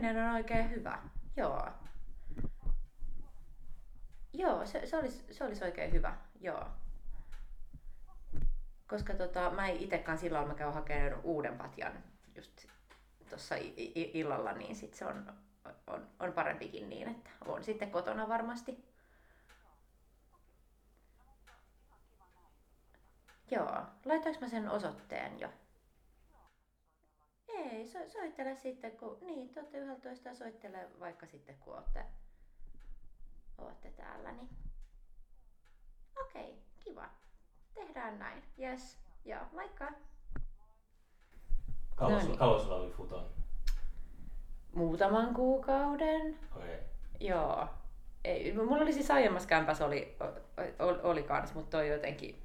Se huominen on oikein hyvä. Joo. Joo, se, se, olisi, se olisi oikein hyvä. Joo. Koska tota, mä itsekään silloin mä käyn hakemaan uuden patjan just tuossa illalla, niin sit se on, on, on parempikin niin, että on sitten kotona varmasti. Joo, laitoinko mä sen osoitteen jo? Ei, so, soittele sitten, kun niin, te olette 11 soittele vaikka sitten, kun olette, olette täällä. Niin. Okei, okay, kiva. Tehdään näin. Yes. Joo, moikka. Kauan, no niin. kauan sulla oli futon? Muutaman kuukauden. Okay. Joo. Ei, mulla oli siis aiemmassa kämpässä oli, oli, oli kans, mutta toi jotenkin,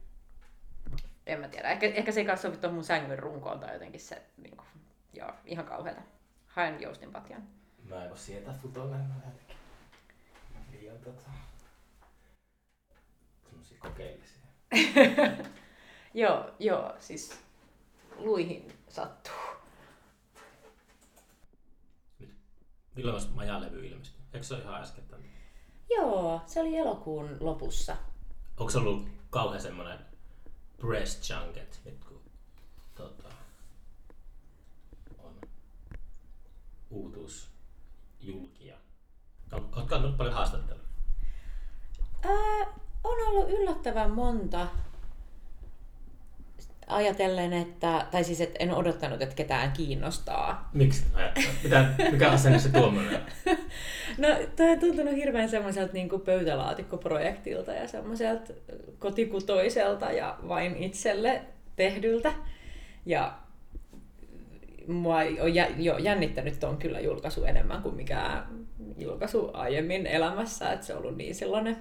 en mä tiedä, ehkä, ehkä se ei kanssa sovi mun sängyn runkoon tai jotenkin se, niin kuin, joo, ihan kauheata. Haen joustinpatjan. Mä en voi sietää futolle, mä jotenkin liian tota, semmosia kokeellisia. joo, joo, siis luihin sattuu. Milloin majalevy ilmestyi? Eikö se ole ihan äsken? Joo, se oli elokuun lopussa. Onko se ollut kauhean semmoinen breast junket, nyt kun tota, on uutuus julkia? Oletko kannut paljon haastattelua? Ää, on ollut yllättävän monta ajatellen, että, tai siis että en odottanut, että ketään kiinnostaa. Miksi Mitä, mikä asenne se tuommoinen No, tämä on tuntunut hirveän semmoiselta niin kuin pöytälaatikkoprojektilta ja semmoiselta kotikutoiselta ja vain itselle tehdyltä. Ja mua on jo jännittänyt on kyllä julkaisu enemmän kuin mikään julkaisu aiemmin elämässä, että se on ollut niin sellainen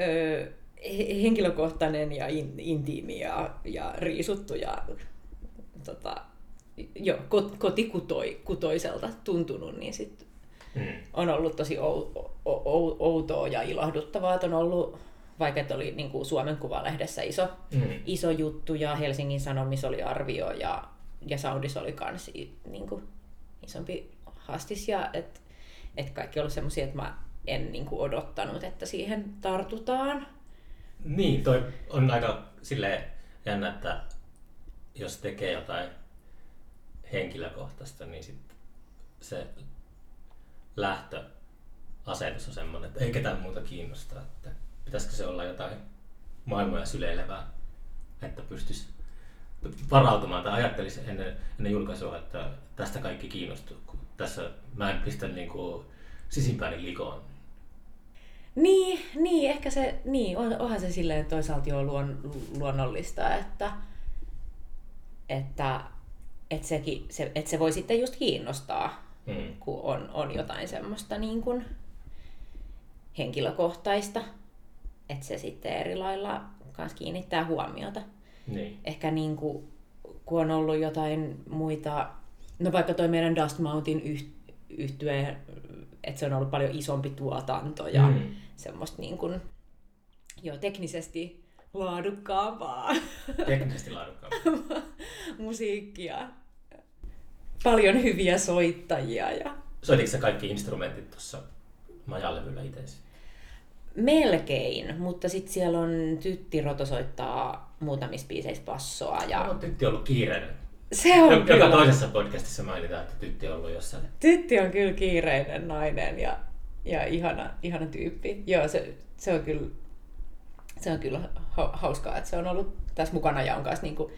öö, henkilökohtainen ja in, intiimi ja, ja riisuttu ja tota, jo, kotikutoiselta tuntunut, niin sit hmm. on ollut tosi ou, ou, outoa ja ilahduttavaa, että on ollut vaikka että oli niin kuin Suomen Kuvalehdessä iso, hmm. iso juttu ja Helsingin Sanomissa oli arvio ja, ja Saudis oli myös niin kuin, isompi haastis ja et, et kaikki ollut semmoisia, että mä en niin kuin, odottanut, että siihen tartutaan. Niin, toi on aika sille jännä, että jos tekee jotain henkilökohtaista, niin sit se lähtöasetus on semmoinen, että ei ketään muuta kiinnostaa. Että pitäisikö se olla jotain maailmoja syleilevää, että pystyisi varautumaan tai ajattelisi ennen, ennen julkaisua, että tästä kaikki kiinnostuu. Kun tässä mä en pistä niin kuin sisimpääni likoon. Niin, niin, ehkä se, niin, on, onhan se silleen toisaalta jo luon, luonnollista, että, että, että, sekin, se, että se voi sitten just kiinnostaa, mm. kun on, on jotain semmoista niin kuin henkilökohtaista, että se sitten eri lailla kans kiinnittää huomiota. Niin. Ehkä niin kuin, kun on ollut jotain muita, no vaikka toi meidän Dust Mountain yhtye, että se on ollut paljon isompi tuotanto ja mm semmoista niin kuin, jo teknisesti laadukkaampaa. Teknisesti laadukkaampaa. musiikkia. Paljon hyviä soittajia. Ja... Soititko sä kaikki instrumentit tuossa majalevyllä itse? Melkein, mutta sitten siellä on Tytti Roto soittaa muutamissa biiseissä passoa. Ja... No, tytti on ollut kiireinen. Se on Joka kyllä. toisessa podcastissa mainitaan, että Tytti on ollut jossain. Tytti on kyllä kiireinen nainen ja ja ihana, ihana tyyppi. Joo, se, se on kyllä, se on kyllä hauskaa, että se on ollut tässä mukana ja on kanssa niin kuin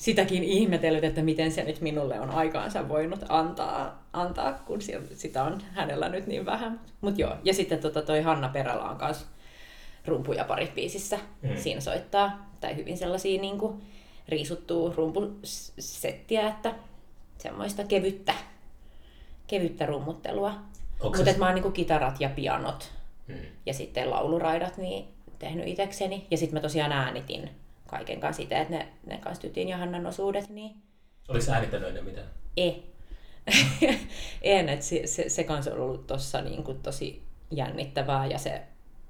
sitäkin ihmetellyt, että miten se nyt minulle on aikaansa voinut antaa, antaa kun sitä on hänellä nyt niin vähän. Mut joo. Ja sitten tota toi Hanna Peräla on kanssa rumpuja pari biisissä mm. siinä soittaa. Tai hyvin sellaisia niin kuin, riisuttuu rumpusettiä, että semmoista kevyttä, kevyttä rummuttelua. Mutta mä oon niinku kitarat ja pianot hmm. ja sitten lauluraidat niin tehnyt itekseni. Ja sitten mä tosiaan äänitin kaiken kanssa itse, että ne, ne kanssa Tytin ja Hannan osuudet. Niin... Oliko sä äänittänyt ennen mitään? Ei. en, että se, se, se kanssa on ollut tossa niin kuin tosi jännittävää ja se,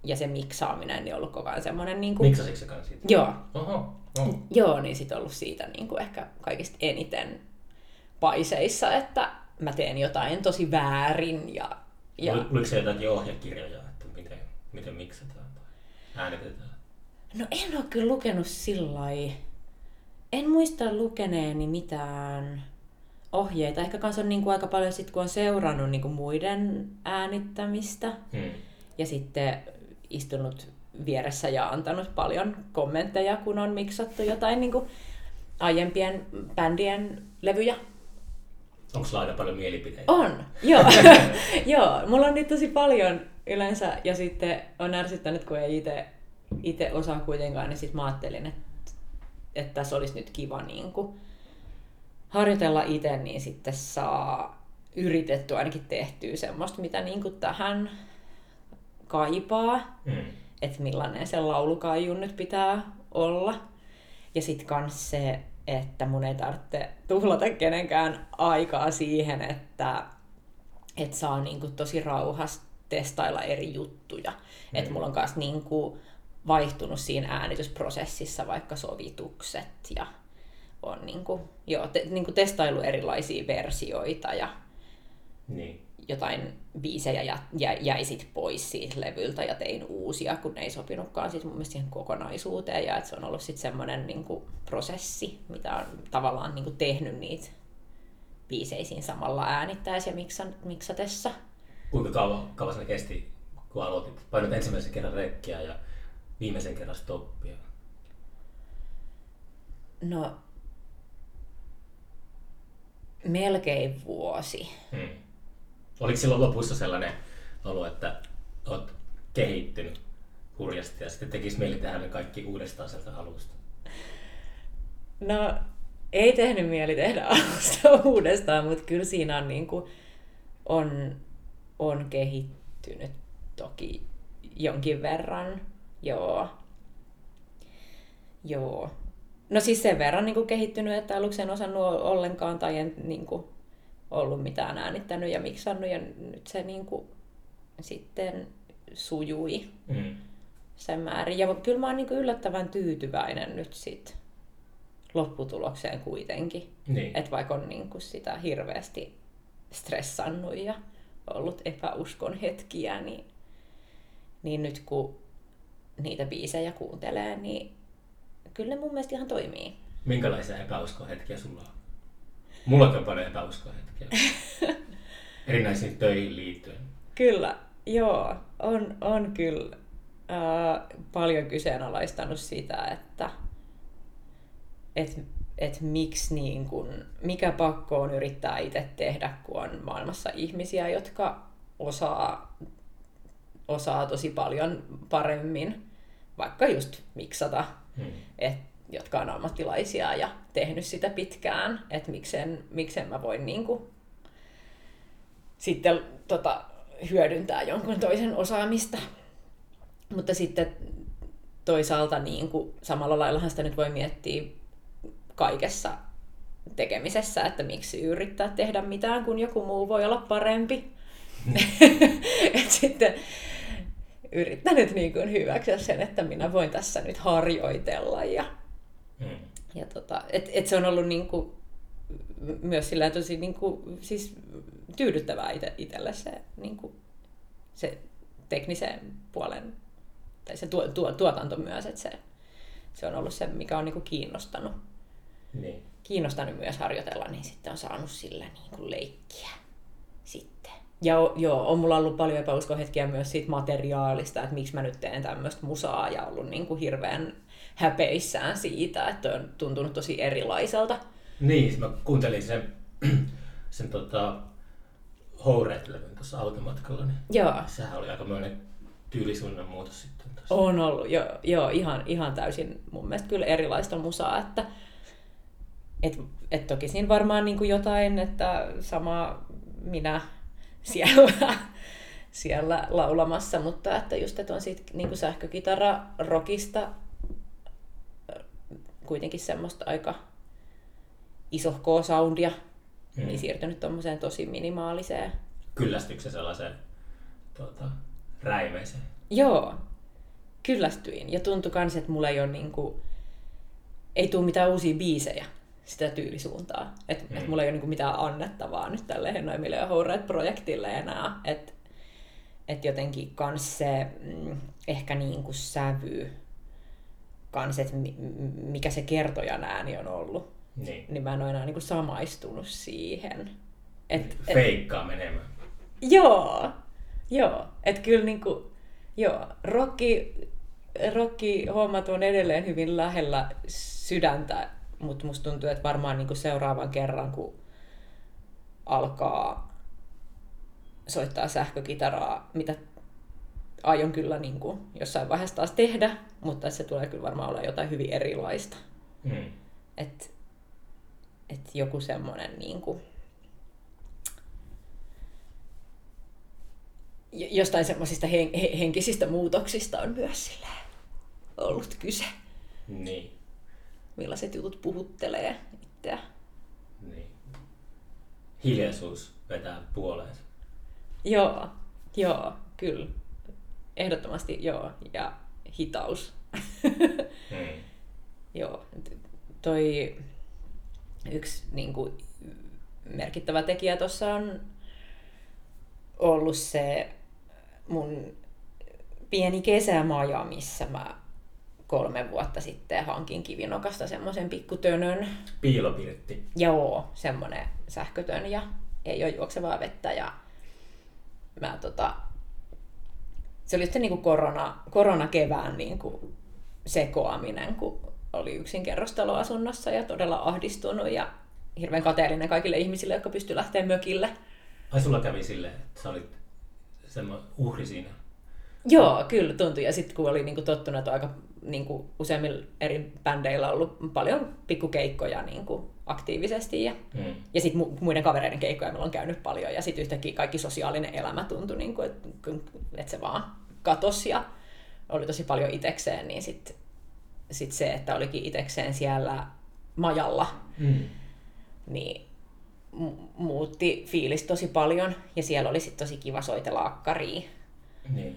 ja se miksaaminen niin on ollut koko ajan semmoinen... Niin kuin... Miksasitko se kanssa Joo. Oho, oho. Joo, niin sitten ollut siitä niin kuin ehkä kaikista eniten paiseissa, että mä teen jotain tosi väärin. Ja, ja... Ol- Oliko se jotakin ohjekirjoja, että miten, miten miksataan tai äänitetään? No en ole kyllä lukenut sillä En muista lukeneeni mitään ohjeita. Ehkä kanssa on niin kuin aika paljon sit, kun on seurannut niin kuin muiden äänittämistä. Hmm. Ja sitten istunut vieressä ja antanut paljon kommentteja, kun on miksattu jotain niin kuin aiempien bändien levyjä. Onko sulla aina paljon mielipiteitä? On, joo. joo. Mulla on niitä tosi paljon yleensä ja sitten on ärsyttänyt, kun ei itse itse osaa kuitenkaan, niin sitten mä ajattelin, että, että tässä olisi nyt kiva niin kuin harjoitella itse, niin sitten saa yritetty ainakin tehtyä semmoista, mitä niin kuin tähän kaipaa, Hmm. että millainen se laulukaijun nyt pitää olla. Ja sitten kans se, että mun ei tarvitse tuhlata kenenkään aikaa siihen, että, että saa niinku tosi rauhassa testailla eri juttuja. Mm. Että mulla on myös niinku vaihtunut siinä äänitysprosessissa vaikka sovitukset ja on niinku, joo, te, niinku testailu erilaisia versioita ja Niin. jotain biisejä jä, jä, jäi sit pois siitä levyltä ja tein uusia, kun ne ei sopinutkaan sit mun mielestä siihen kokonaisuuteen. Ja että se on ollut sitten semmoinen niinku prosessi, mitä on tavallaan niinku tehnyt niitä biiseisiin samalla äänittäessä ja miksan, miksatessa. Kuinka kauan, kauan se kesti, kun aloitit? Painot ensimmäisen kerran rekkiä ja viimeisen kerran stoppia. No, melkein vuosi. Hmm. Oliko silloin lopussa sellainen olo, että olet kehittynyt hurjasti ja sitten tekisi mieli tehdä ne kaikki uudestaan sieltä alusta? No, ei tehnyt mieli tehdä alusta uudestaan, mutta kyllä siinä on, niin kuin, on, on kehittynyt toki jonkin verran. Joo. Joo. No siis sen verran niin kuin kehittynyt, että aluksi en osannut ollenkaan tai en niin kuin, ollut mitään äänittänyt ja miksannut ja nyt se niin kuin, sitten sujui Hmm. sen määrin. Ja kyllä mä oon niin kuin yllättävän tyytyväinen nyt sit lopputulokseen kuitenkin. Niin. Että vaikka on niin kuin sitä hirveästi stressannut ja ollut epäuskon hetkiä, niin, niin nyt kun niitä biisejä kuuntelee, niin kyllä mun mielestä ihan toimii. Minkälaisia epäuskohetkiä sulla on? Mulla on paljon epäuskohetkiä. Erinäisiin töihin liittyen. Kyllä, joo, on, on kyllä ää, paljon kyseenalaistanut sitä, että et, et miksi niin kun, mikä pakko on yrittää itse tehdä, kun on maailmassa ihmisiä, jotka osaa, osaa tosi paljon paremmin, vaikka just miksata, Hmm. et, jotka on ammattilaisia ja tehnyt sitä pitkään, että miksen, miksen mä voin niinku sitten tota, hyödyntää jonkun toisen osaamista. Mutta sitten toisaalta niin kuin, samalla laillahan sitä nyt voi miettiä kaikessa tekemisessä, että miksi yrittää tehdä mitään, kun joku muu voi olla parempi. Et sitten yrittänyt niin kuin hyväksyä sen, että minä voin tässä nyt harjoitella. Ja, Hmm. ja tota, et, et se on ollut niin kuin, myös sillä tosi niin kuin, siis tyydyttävää ite, itselle se, niin kuin, se teknisen puolen tai se tuo, tuo, tuotanto myös, että se, se on ollut se, mikä on niin kuin kiinnostanut, Niin. kiinnostanut myös harjoitella, niin sitten on saanut sillä niin kuin leikkiä sitten. Ja joo, on mulla ollut paljon epäuskohetkiä myös siitä materiaalista, että miksi mä nyt teen tämmöistä musaa ja ollut niin kuin hirveän häpeissään siitä, että on tuntunut tosi erilaiselta. Niin, mä kuuntelin sen, sen tota, Houret-levyn tuossa automatkalla, niin Joo, sehän oli aika monen tyylisuunnan muutos sitten. Tossa. on ollut jo, joo, ihan, ihan täysin mun mielestä kyllä erilaista musaa, että et, et toki siinä varmaan niin kuin jotain, että sama minä siellä, siellä laulamassa, mutta että just, että on siitä niin sähkökitara rockista kuitenkin semmoista aika isohkoa soundia, Mm. niin siirtynyt tommoseen tosi minimaaliseen. Kyllästyykö se sellaiseen tota, räimeeseen? Joo, kyllästyin. Ja tuntui kans, että mulla ei ole niinku, ei tule mitään uusia biisejä sitä tyylisuuntaa. Että Mm. et mulla ei ole niinku mitään annettavaa nyt tälle Hennoimille ja Houreet-projektille enää. Että et jotenkin kans se mm, ehkä niinku sävy, kans, että mikä se kertojan ääni on ollut, Niin. niin mä en ole enää niinku samaistunut siihen. Et, et, Feikkaa menemään. Joo, joo. Että kyllä niinku, joo, rokki, rokki hommat on edelleen hyvin lähellä sydäntä, mutta musta tuntuu, että varmaan niinku seuraavan kerran, kun alkaa soittaa sähkökitaraa, mitä aion kyllä niinku jossain vaiheessa taas tehdä, mutta se tulee kyllä varmaan olla jotain hyvin erilaista. Mm. Että et joku semmoinen niinku, j- jostain semmoisista hen, he, henkisistä muutoksista on myös sillä ollut kyse. Niin. Millaiset jutut puhuttelee itseä. niin. Hiljaisuus vetää puoleensa. Joo, joo, kyllä. Ehdottomasti joo. Ja hitaus. Mm. Joo, toi yksi niin kuin, merkittävä tekijä tuossa on ollut se mun pieni kesämaja, missä mä kolme vuotta sitten hankin kivinokasta semmoisen pikkutönön. Piilopirtti. Joo, semmoinen sähkötön ja ei ole juoksevaa vettä. Ja mä tota, se oli sitten niin kuin korona, koronakevään niin kuin sekoaminen, kun oli yksin kerrostaloasunnossa ja todella ahdistunut ja hirveän kateellinen kaikille ihmisille, jotka pysty lähteä mökille. Ai sulla kävi silleen, että sä olit semmoinen uhri siinä. Joo, kyllä tuntui. Ja sitten kun oli niinku tottunut, että on aika niinku, useimmilla eri bändeillä ollut paljon pikkukeikkoja niinku, aktiivisesti. Ja, Mm. ja sitten muiden kavereiden keikkoja meillä on käynyt paljon. Ja sitten yhtäkkiä kaikki sosiaalinen elämä tuntui, niinku, että et se vaan katosi ja oli tosi paljon itekseen. Niin sitten sit se, että olikin itekseen siellä majalla, Mm. niin mu- muutti fiilis tosi paljon. Ja siellä oli sitten tosi kiva soitella akkariin. Niin.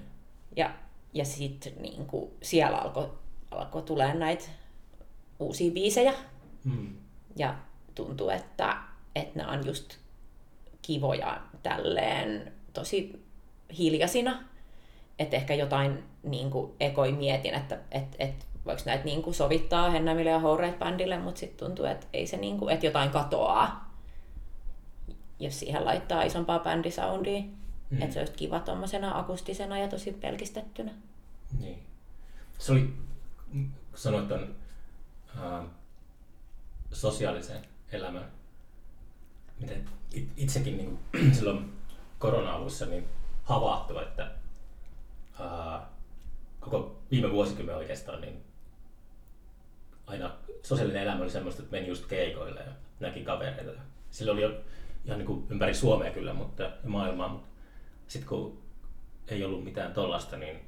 Ja, ja sitten niin siellä alkoi alko tulee näitä uusia biisejä. Mm. Ja tuntuu, että, että ne on just kivoja tälleen tosi hiljaisina. Että ehkä jotain niin kuin ekoi mietin, että et, et, voiko näitä niin kuin sovittaa Hennämille ja Houreet bändille, mutta sitten tuntuu, että ei se niin kuin, että jotain katoaa, jos siihen laittaa isompaa bändisoundia. Mm. Että se olisi kiva tuommoisena akustisena ja tosi pelkistettynä. Niin. Se oli, sanoit ton äh, sosiaalisen elämän, miten it- itsekin niin kuin, silloin korona-alussa niin havahtui, että äh, koko viime vuosikymmen oikeastaan niin aina sosiaalinen elämä oli semmoista, että meni just keikoille ja näki kavereita. Sillä oli jo ihan niin kuin ympäri Suomea kyllä, mutta maailmaa, mutta sitten kun ei ollut mitään tollasta, niin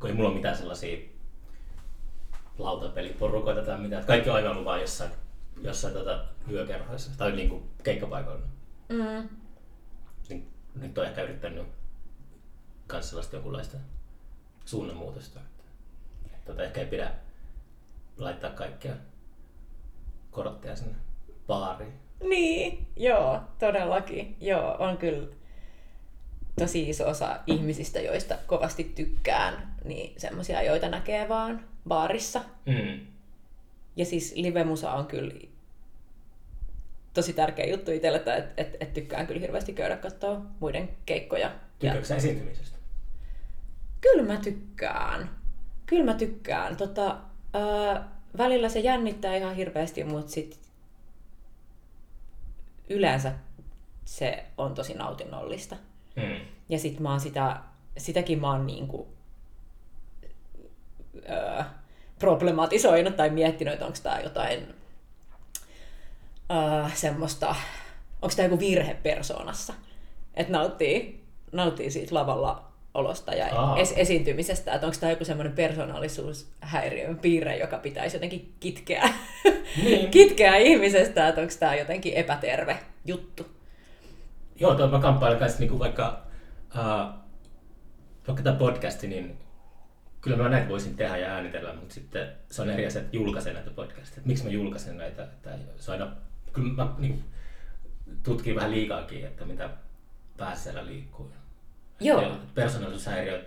kun ei mulla ole mitään sellaisia lautapeliporukoita tai mitään. Kaikki on aina ollut vaan jossain, jossain tota yökerhoissa tai niinku keikkapaikoilla. Mm. Niin nyt on ehkä yrittänyt kans sellaista jonkunlaista suunnanmuutosta. Tota ehkä ei pidä laittaa kaikkia korotteja sinne baariin. Niin, joo, todellakin. Joo, on kyllä tosi iso osa ihmisistä, joista kovasti tykkään, niin semmoisia, joita näkee vaan baarissa. Mm. Ja siis livemusa on kyllä tosi tärkeä juttu itselle, että et, et, et tykkään kyllä hirveästi käydä katsoa muiden keikkoja. Ja Tykkääkö sä esiintymisestä? kyllä mä tykkään. Kyllä mä tykkään. Tota, ää, välillä se jännittää ihan hirveästi, mutta sit yleensä se on tosi nautinnollista. Mm. Ja sit mä oon sitä, sitäkin mä oon niinku, öö, problematisoinut tai miettinyt, että onko tää jotain öö, semmoista, onko tää joku virhe persoonassa, että nauttii, nauttii siitä lavalla olosta ja es- esiintymisestä, että onko tämä joku semmoinen persoonallisuushäiriön piirre, joka pitäisi jotenkin kitkeä, Niin. kitkeä ihmisestä, että onko tämä jotenkin epäterve juttu. Joo, tuo mä kamppailen kanssa niinku vaikka, uh, vaikka tämä podcasti, niin kyllä mä näitä voisin tehdä ja äänitellä, mutta sitten se on eri asia, että julkaisen näitä podcasteja. Miksi mä julkaisen näitä? Että se aina, kyllä mä niin, tutkin vähän liikaakin, että mitä päässä liikkuu. Joo. Ja persoonallisuushäiriö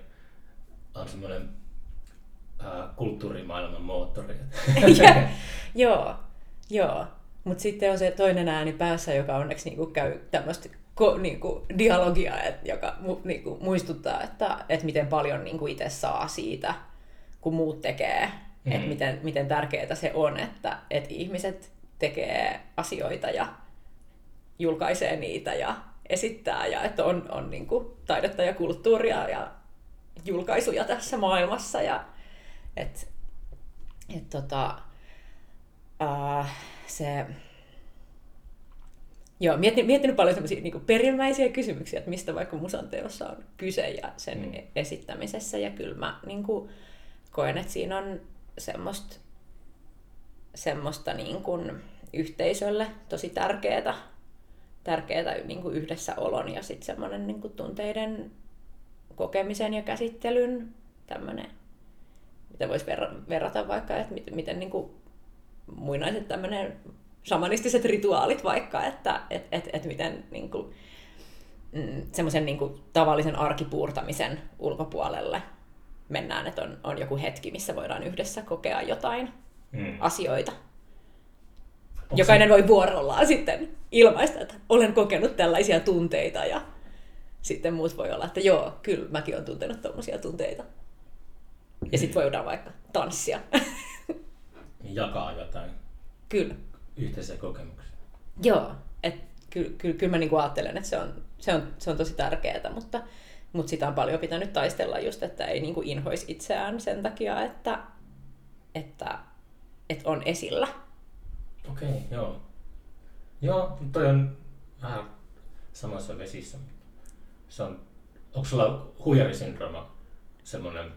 on semmoinen äh, kulttuurimaailman moottori. ja, joo, joo. Mutta sitten on se toinen ääni päässä, joka onneksi niinku käy tämmöistä ko, niinku, dialogia, et, joka mu, niinku, muistuttaa, että et miten paljon niinku, itse saa siitä, kun muut tekee. Mm. Että miten, miten tärkeää se on, että et ihmiset tekee asioita ja julkaisee niitä ja esittää ja että on, on niinku, taidetta ja kulttuuria ja julkaisuja tässä maailmassa. Ja, et, et, tota, uh, se, Joo, miettinyt, miettinyt paljon sellaisia niin perimmäisiä kysymyksiä, että mistä vaikka musan teossa on kyse ja sen mm. esittämisessä. Ja kyllä mä niin kuin, koen, että siinä on semmoista, semmoista niin kuin, yhteisölle tosi tärkeää, tärkeää niin kuin yhdessäolon ja sitten semmoinen niin kuin, tunteiden kokemisen ja käsittelyn tämmöinen, mitä voisi verrata vaikka, että miten, miten niin kuin, muinaiset tämmöinen shamanistiset rituaalit vaikka, että et, et, et miten niin kuin, mm, semmoisen niin kuin, tavallisen arkipuurtamisen ulkopuolelle mennään, että on, on joku hetki, missä voidaan yhdessä kokea jotain mm. asioita. Onko Jokainen se... voi vuorollaan sitten ilmaista, että olen kokenut tällaisia tunteita ja sitten muut voi olla, että joo, kyllä mäkin olen tuntenut tällaisia tunteita. Ja sitten voidaan vaikka tanssia. Jakaa jotain. Kyllä yhteisiä kokemuksia. Joo, että kyllä, kyllä, kyllä mä niin kuin ajattelen, että se on, se on, se on tosi tärkeää, mutta, mutta sitä on paljon pitänyt taistella just, että ei niin kuin inhoisi itseään sen takia, että, että, että on esillä. Okei, okay, joo. Joo, toi on vähän samassa vesissä. Se on, onko sulla huijarisyndrooma semmoinen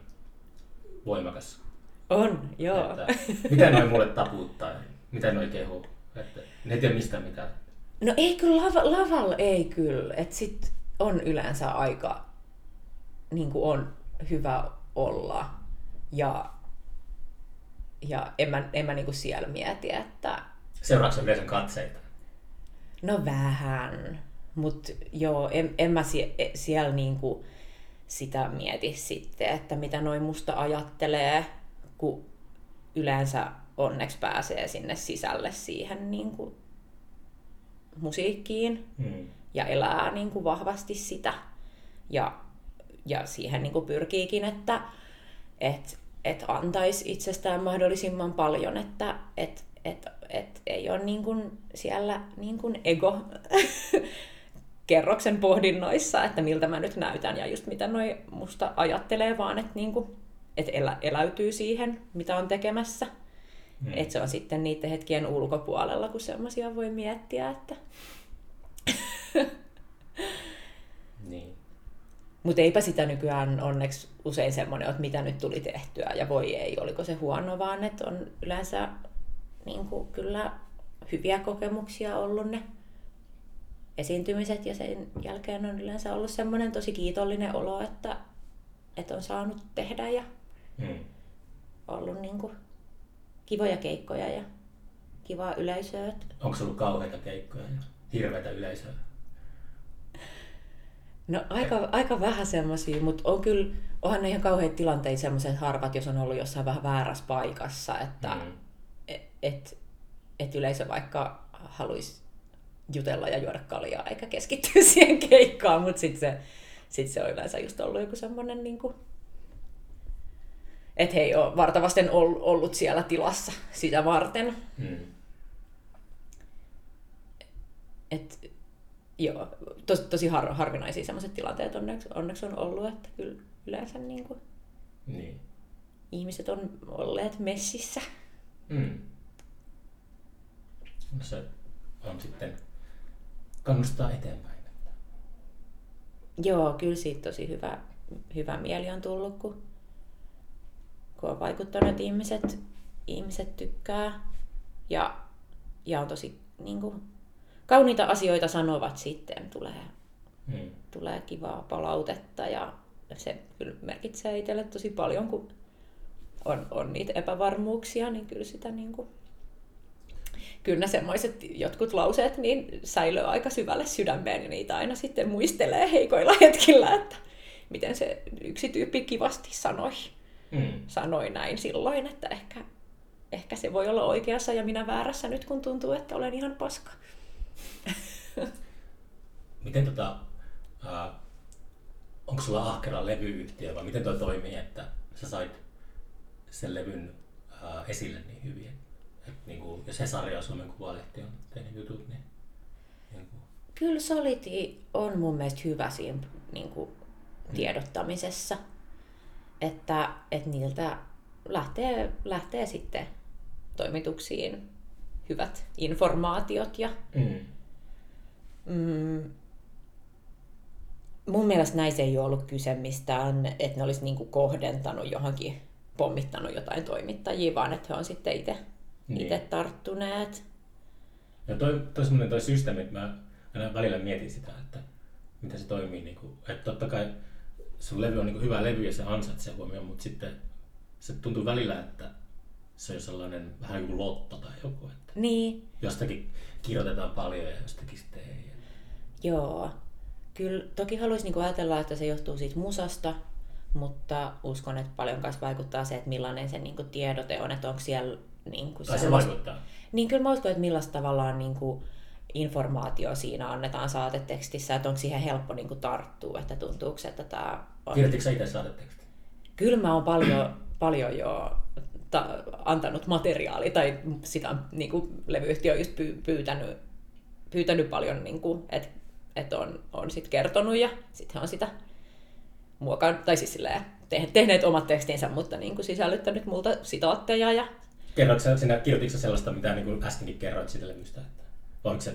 voimakas? On, joo. Että, miten noin mulle taputtaa? Mitä ne oikein kehuu? Että ne ei tiedä mistä mitään. No ei kyllä, lava, lavalla ei kyllä. Että sit on yleensä aika, niin kuin on hyvä olla. Ja, ja en mä, en mä niin kuin siellä mieti, että... Seuraatko yleensä katseita? No vähän. Mutta joo, en, en mä sie, e, siellä niin kuin sitä mieti sitten, että mitä noin musta ajattelee, kun yleensä onneksi pääsee sinne sisälle siihen niin kuin musiikkiin mm. ja elää niin kuin vahvasti sitä. Ja, ja siihen niin kuin pyrkiikin, että et, et antaisi itsestään mahdollisimman paljon, että et, et, et ei ole niin kuin siellä niin kuin ego kerroksen pohdinnoissa, että miltä mä nyt näytän ja just mitä noi musta ajattelee, vaan että niin kuin, et elä, eläytyy siihen, mitä on tekemässä. Mm. Että se on sitten niiden hetkien ulkopuolella, kun semmoisia voi miettiä, että... niin. Mutta eipä sitä nykyään onneksi usein semmoinen, että mitä nyt tuli tehtyä ja voi ei, oliko se huono, vaan että on yleensä niin kuin, kyllä hyviä kokemuksia ollut ne esiintymiset ja sen jälkeen on yleensä ollut semmoinen tosi kiitollinen olo, että, että on saanut tehdä ja mm. ollut niin kuin, kivoja keikkoja ja kivaa yleisöä. Onko ollut kauheita keikkoja ja hirveitä yleisöä? No aika, aika vähän semmoisia, mutta on kyllä, onhan ne ihan kauheita tilanteita semmoiset harvat, jos on ollut jossain vähän väärässä paikassa, että mm. et, et, et yleisö vaikka haluaisi jutella ja juoda kaljaa eikä keskittyä siihen keikkaan, mutta sitten se, sit se on yleensä just ollut joku semmoinen niin kuin, että he ei ole vartavasten ollut siellä tilassa sitä varten. Hmm. Et, joo, tos, tosi har, harvinaisia sellaiset tilanteet onneksi, onneksi on ollut, että kyllä yleensä niin kuin, niin. ihmiset on olleet messissä. Hmm. Se on sitten kannustaa eteenpäin. Joo, kyllä siitä tosi hyvä, hyvä mieli on tullut, kun kun on vaikuttanut, että ihmiset, ihmiset tykkää. Ja, ja on tosi niin kuin, kauniita asioita sanovat sitten, tulee, hmm. tulee kivaa palautetta ja se kyllä merkitsee itselle tosi paljon, kun on, on niitä epävarmuuksia, niin kyllä sitä niin kuin, kyllä ne semmoiset jotkut lauseet niin säilyy aika syvälle sydämeen ja niitä aina sitten muistelee heikoilla hetkillä, että miten se yksi tyyppi kivasti sanoi, mm. sanoi näin silloin, että ehkä, ehkä se voi olla oikeassa ja minä väärässä nyt, kun tuntuu, että olen ihan paska. Miten tota, äh, onko sulla ahkera levyyhtiö vai miten tuo toimii, että sä sait sen levyn äh, esille niin hyvin? Et, niin kuin, jos Hesari ja Suomen Kuvalehti on tehnyt jutut, niin, niin kuin... Kyllä Soliti on mun mielestä hyvä siinä niin kuin, tiedottamisessa, että, että niiltä lähtee, lähtee sitten toimituksiin hyvät informaatiot ja mm. Mm, mun mielestä näissä ei ole ollut kyse mistään, että ne olisi niinku kohdentanut johonkin, pommittanut jotain toimittajia, vaan että he on sitten itse niin. tarttuneet. Ja toi, toi semmoinen toi systeemi, että mä aina välillä mietin sitä, että miten se toimii. Niin kuin, että totta kai sun levy on niin hyvä levy ja se ansaitsee huomioon, mutta sitten se tuntuu välillä, että se on sellainen vähän niin kuin lotto tai joku. Että niin. Jostakin kirjoitetaan paljon ja jostakin sitten ei. Joo. Kyllä toki haluaisin niin ajatella, että se johtuu siitä musasta, mutta uskon, että paljon myös vaikuttaa se, että millainen se niin tiedote on, että onko siellä... Niin kuin tai se vaikuttaa. Niin kyllä mä uskon, että millaista tavallaan niin kuin informaatio siinä annetaan saatetekstissä, että onko siihen helppo niin kuin tarttua, että tuntuuko se, että tämä on... Kirjoititko itse saateteksti? Kyllä mä oon paljon, paljon jo ta- antanut materiaalia, tai sitä on niin kuin, levyyhtiö on just py- pyytänyt, pyytänyt paljon, niin kuin, että että on, on sit kertonut ja sitten on sitä muokannut, tai siis silleen, tehneet omat tekstinsä, mutta niin kuin sisällyttänyt multa sitaatteja. Ja... Kerroitko sinä, kirjoititko sellaista, mitä niin kuin äskenkin kerroit siitä levystä, että oliko se,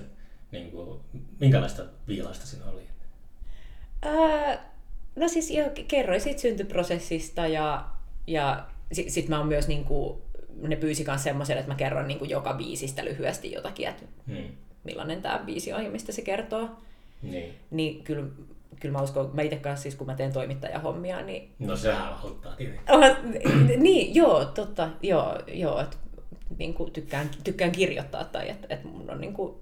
niin kuin, minkälaista viilaista siinä oli? Öö, no siis jo, kerroin siitä syntyprosessista ja, ja sitten sit mä oon myös niin kuin, ne pyysi myös semmoisen, että mä kerron niin kuin joka biisistä lyhyesti jotakin, että hmm. millainen tämä biisi on ja mistä se kertoo. Niin. Niin kyllä, kyllä mä uskon, mä itse kanssa siis kun mä teen toimittajahommia, niin... No sehän auttaa tietenkin. niin, joo, totta, joo, joo että niin kuin tykkään, tykkään kirjoittaa tai että, että mun on niin kuin,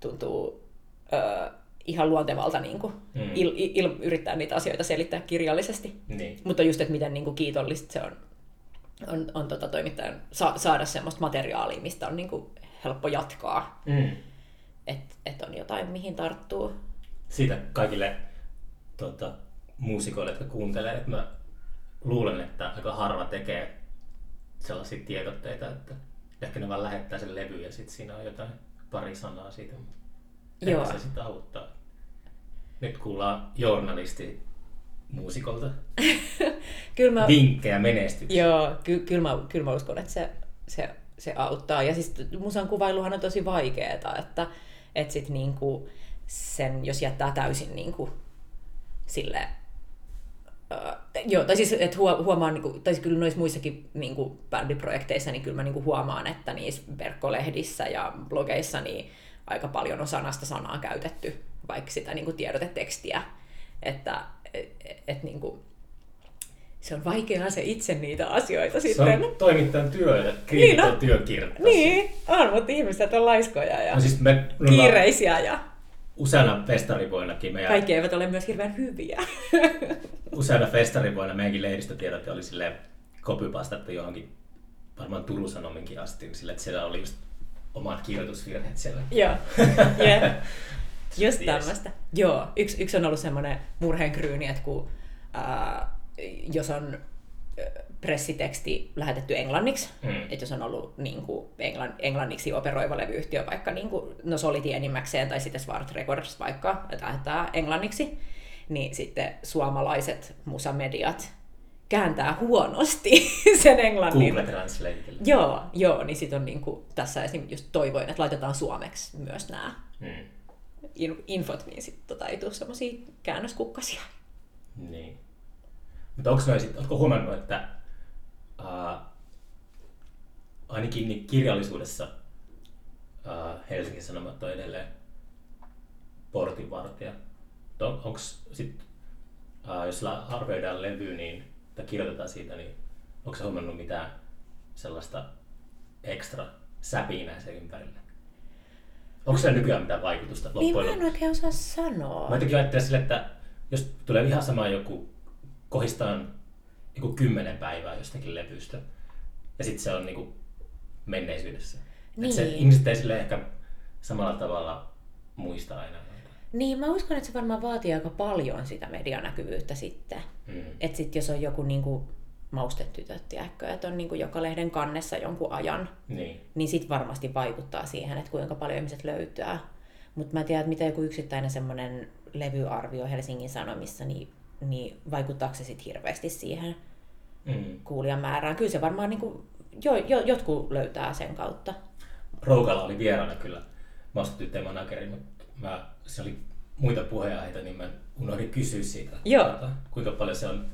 tuntuu ö, ihan luontevalta niin kuin, mm. il, il, yrittää niitä asioita selittää kirjallisesti. Niin. Mutta just, että miten niin kuin, kiitollista se on, on, on tota, toimittajan sa, saada semmoista materiaalia, mistä on niin kuin, helppo jatkaa. Mm että et on jotain, mihin tarttuu. Siitä kaikille tuota, muusikoille, jotka kuuntelee, että mä luulen, että aika harva tekee sellaisia tiedotteita, että ehkä ne vaan lähettää sen levy ja sitten siinä on jotain pari sanaa siitä. Joo. se sitten auttaa. Nyt kuullaan journalisti muusikolta kyllä mä, vinkkejä menestykseen. Joo, ky, kyllä, mä, kyllä mä uskon, että se, se, se auttaa. Ja siis musan kuvailuhan on tosi vaikeaa, että että sit niinku sen, jos jättää täysin niinku sille Uh, joo, tai siis että huomaan, niinku, tai siis kyllä noissa muissakin niinku, bändiprojekteissa, niin kyllä mä niinku huomaan, että niissä verkkolehdissä ja blogeissa niin aika paljon on sanasta sanaa käytetty, vaikka sitä niinku, tiedotetekstiä. Että et, et, niinku, se on vaikeaa se itse niitä asioita se sitten. on toimittajan työ, kriitikon niin, no, työ Niin, on, mutta ihmiset on laiskoja ja no siis me, kiireisiä. Ja... Useana festarivuonnakin meidän... Kaikki eivät ole myös hirveän hyviä. useana festarivuonna meidänkin lehdistötiedot oli sille kopypastattu johonkin varmaan Turun Sanominkin asti, sille, että siellä oli just omat kirjoitusvirheet siellä. Joo, yeah. just tämmöistä. Joo, yksi, yksi on ollut semmoinen murheenkryyni, että kun ää, jos on pressiteksti lähetetty englanniksi, mm. että jos on ollut niin kuin, englann, englanniksi operoiva levyyhtiö, vaikka niin kuin, no Soliti enimmäkseen tai sitten Swart Records vaikka, että lähettää englanniksi, niin sitten suomalaiset musamediat kääntää huonosti sen englannin. Google. Joo, joo, niin sitten on niin kuin, tässä esim. just toivoin, että laitetaan suomeksi myös nämä mm. infot, niin sitten tota, ei tule semmoisia käännöskukkasia. Niin. Mutta onko sit, huomannut, että ää, ainakin niin kirjallisuudessa ää, Helsingin Sanomat on edelleen portinvartija. On, onko sitten, jos arvioidaan levy niin, tai kirjoitetaan siitä, niin onko se huomannut mitään sellaista ekstra säpinää sen ympärille? Onko se nykyään mitään vaikutusta Niin loppujen mä en oikein osaa sanoa. Mä jotenkin ajattelen sille, että jos tulee ihan sama joku, kohistaan joku kymmenen päivää jostakin levystä, ja sitten se on niinku menneisyydessä. Niin. Et se, Niin. ihmiset ei sille ehkä samalla tavalla muista aina. Niin, mä uskon, että se varmaan vaatii aika paljon sitä medianäkyvyyttä sitten. Mm. Että sitten jos on joku niinku maustetytöt, tiedätkö, että on niinku joka lehden kannessa jonkun ajan, Niin. niin sit varmasti vaikuttaa siihen, että kuinka paljon ihmiset löytää. Mutta mä en tiedä, että mitä joku yksittäinen semmoinen levyarvio Helsingin Sanomissa, niin, niin vaikuttaako se sitten hirveästi siihen Mm. kuulijamäärään. Kyllä se varmaan niinku, jo, jo, jotkut löytää sen kautta. Roukala oli vieraana kyllä maustetyttöjen manageri, mutta mä, se oli muita puheenaiheita, niin mä unohdin kysyä siitä, Joo. Tota, kuinka paljon se on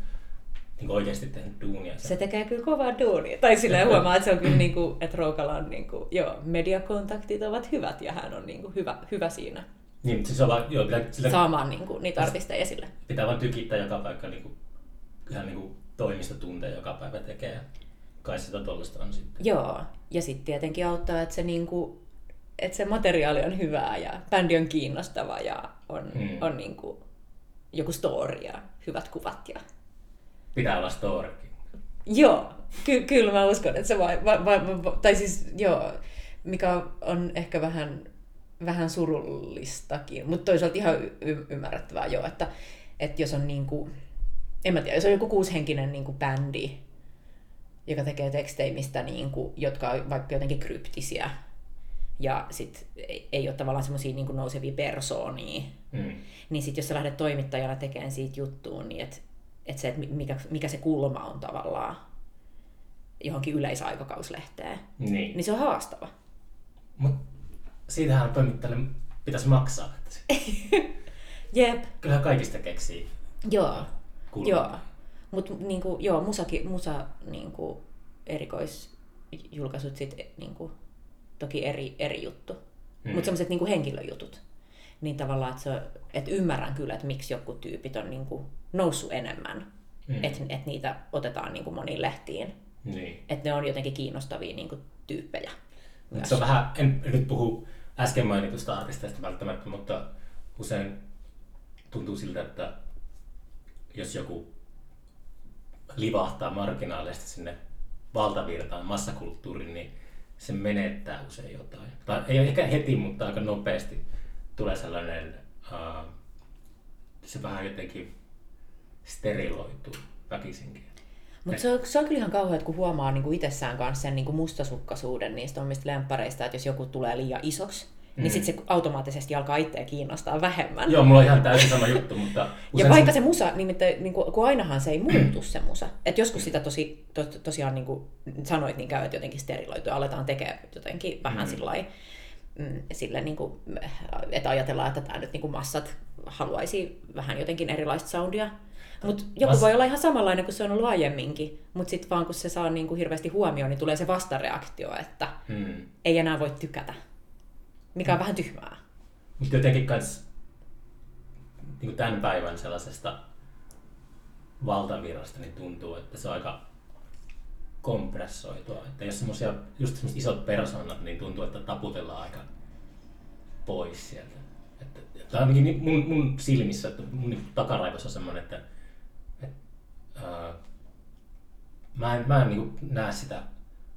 niin oikeasti tehnyt duunia. Se tekee kyllä kovaa duunia. Tai silleen huomaa, että se on kyllä niinku, että Roukalan niinku, joo, mediakontaktit ovat hyvät ja hän on niinku hyvä, hyvä siinä Niin, siis on vaan, joo, pitää, sillä saamaan niinku, niitä artisteja esille. pitää vaan tykittää joka paikka niin kuin, ihan niin kuin toimistotunteja joka päivä tekee. Ja kai sitä tollasta on sitten. Joo, ja sitten tietenkin auttaa, että se, niinku, että se materiaali on hyvää ja bändi on kiinnostava ja on, Mm. on niinku, joku story ja hyvät kuvat. Ja... Pitää olla storykin. Joo, ky- kyllä mä uskon, että se vai, vai, vai, vai, tai siis joo, mikä on ehkä vähän, vähän surullistakin, mutta toisaalta ihan y- ymmärrettävää jo, että, että jos on niinku, en mä tiedä, jos on joku kuushenkinen niinku bändi, joka tekee tekstejä, mistä niinku, jotka on vaikka jotenkin kryptisiä, ja sit ei, ei ole tavallaan semmoisia niinku nousevia persoonia, Mm. niin sitten jos sä lähdet toimittajana tekemään siitä juttuun, niin että et se, että mikä, mikä se kulma on tavallaan johonkin yleisaikakauslehteen, Niin. niin se on haastava. Mut siitähän toimittajalle pitäisi maksaa. Jep, kyllähän kaikista keksii joo, kulmaa. joo. Mutta niinku, joo, musaki, musa niinku, erikoisjulkaisut sit niinku, toki eri, eri juttu. Mm. Mm. Mutta semmoiset niinku henkilöjutut. Niin tavallaan, että et ymmärrän kyllä, että miksi joku tyypit on niinku noussut enemmän. Mm. Mm. Että et niitä otetaan niinku moniin lehtiin. Niin. Että ne on jotenkin kiinnostavia niinku tyyppejä. Myös. Se on vähän, en nyt puhu äsken mainitusta artisteista välttämättä, mutta usein tuntuu siltä, että jos joku livahtaa marginaaleista sinne valtavirtaan, massakulttuuriin, niin se menettää usein jotain. Tai ei ehkä heti, mutta aika nopeasti tulee sellainen, uh, se vähän jotenkin steriloituu väkisinkin. Mutta se on, se on kyllä ihan kauheat, kun huomaa niinku itsessään kanssa sen niinku mustasukkaisuuden niistä omista lemppareista, että jos joku tulee liian isoksi, mm. niin sitten se automaattisesti alkaa itseä kiinnostaa vähemmän. Joo, mulla on ihan täysin sama juttu, mutta Ja vaikka se musa, nimittäin, niin kuin, kun ainahan se ei muutu se musa. Et joskus sitä tosi, to, tosiaan niin kuin sanoit, niin käy, että jotenkin steriloitu ja aletaan tekemään jotenkin vähän mm. sillä mm, sille, niin kuin, että ajatellaan, että tämä nyt niin kuin massat haluaisi vähän jotenkin erilaista soundia. Mutta joku Mas- voi olla ihan samanlainen kuin se on ollut aiemminkin, mutta sitten vaan kun se saa niin kuin hirveästi huomioon, niin tulee se vastareaktio, että Hmm. ei enää voi tykätä. Mikä on vähän tyhmää. Mutta jotenkin kans niin tämän päivän sellaisesta valtavirrasta niin tuntuu, että se on aika kompressoitua. Että jos semmosia, just semmoiset isot persoonat, niin tuntuu, että taputellaan aika pois sieltä. Että, tai ainakin mun, mun silmissä, että mun niin takaraivossa on semmoinen, että, että ää, mä en, mä en niin näe sitä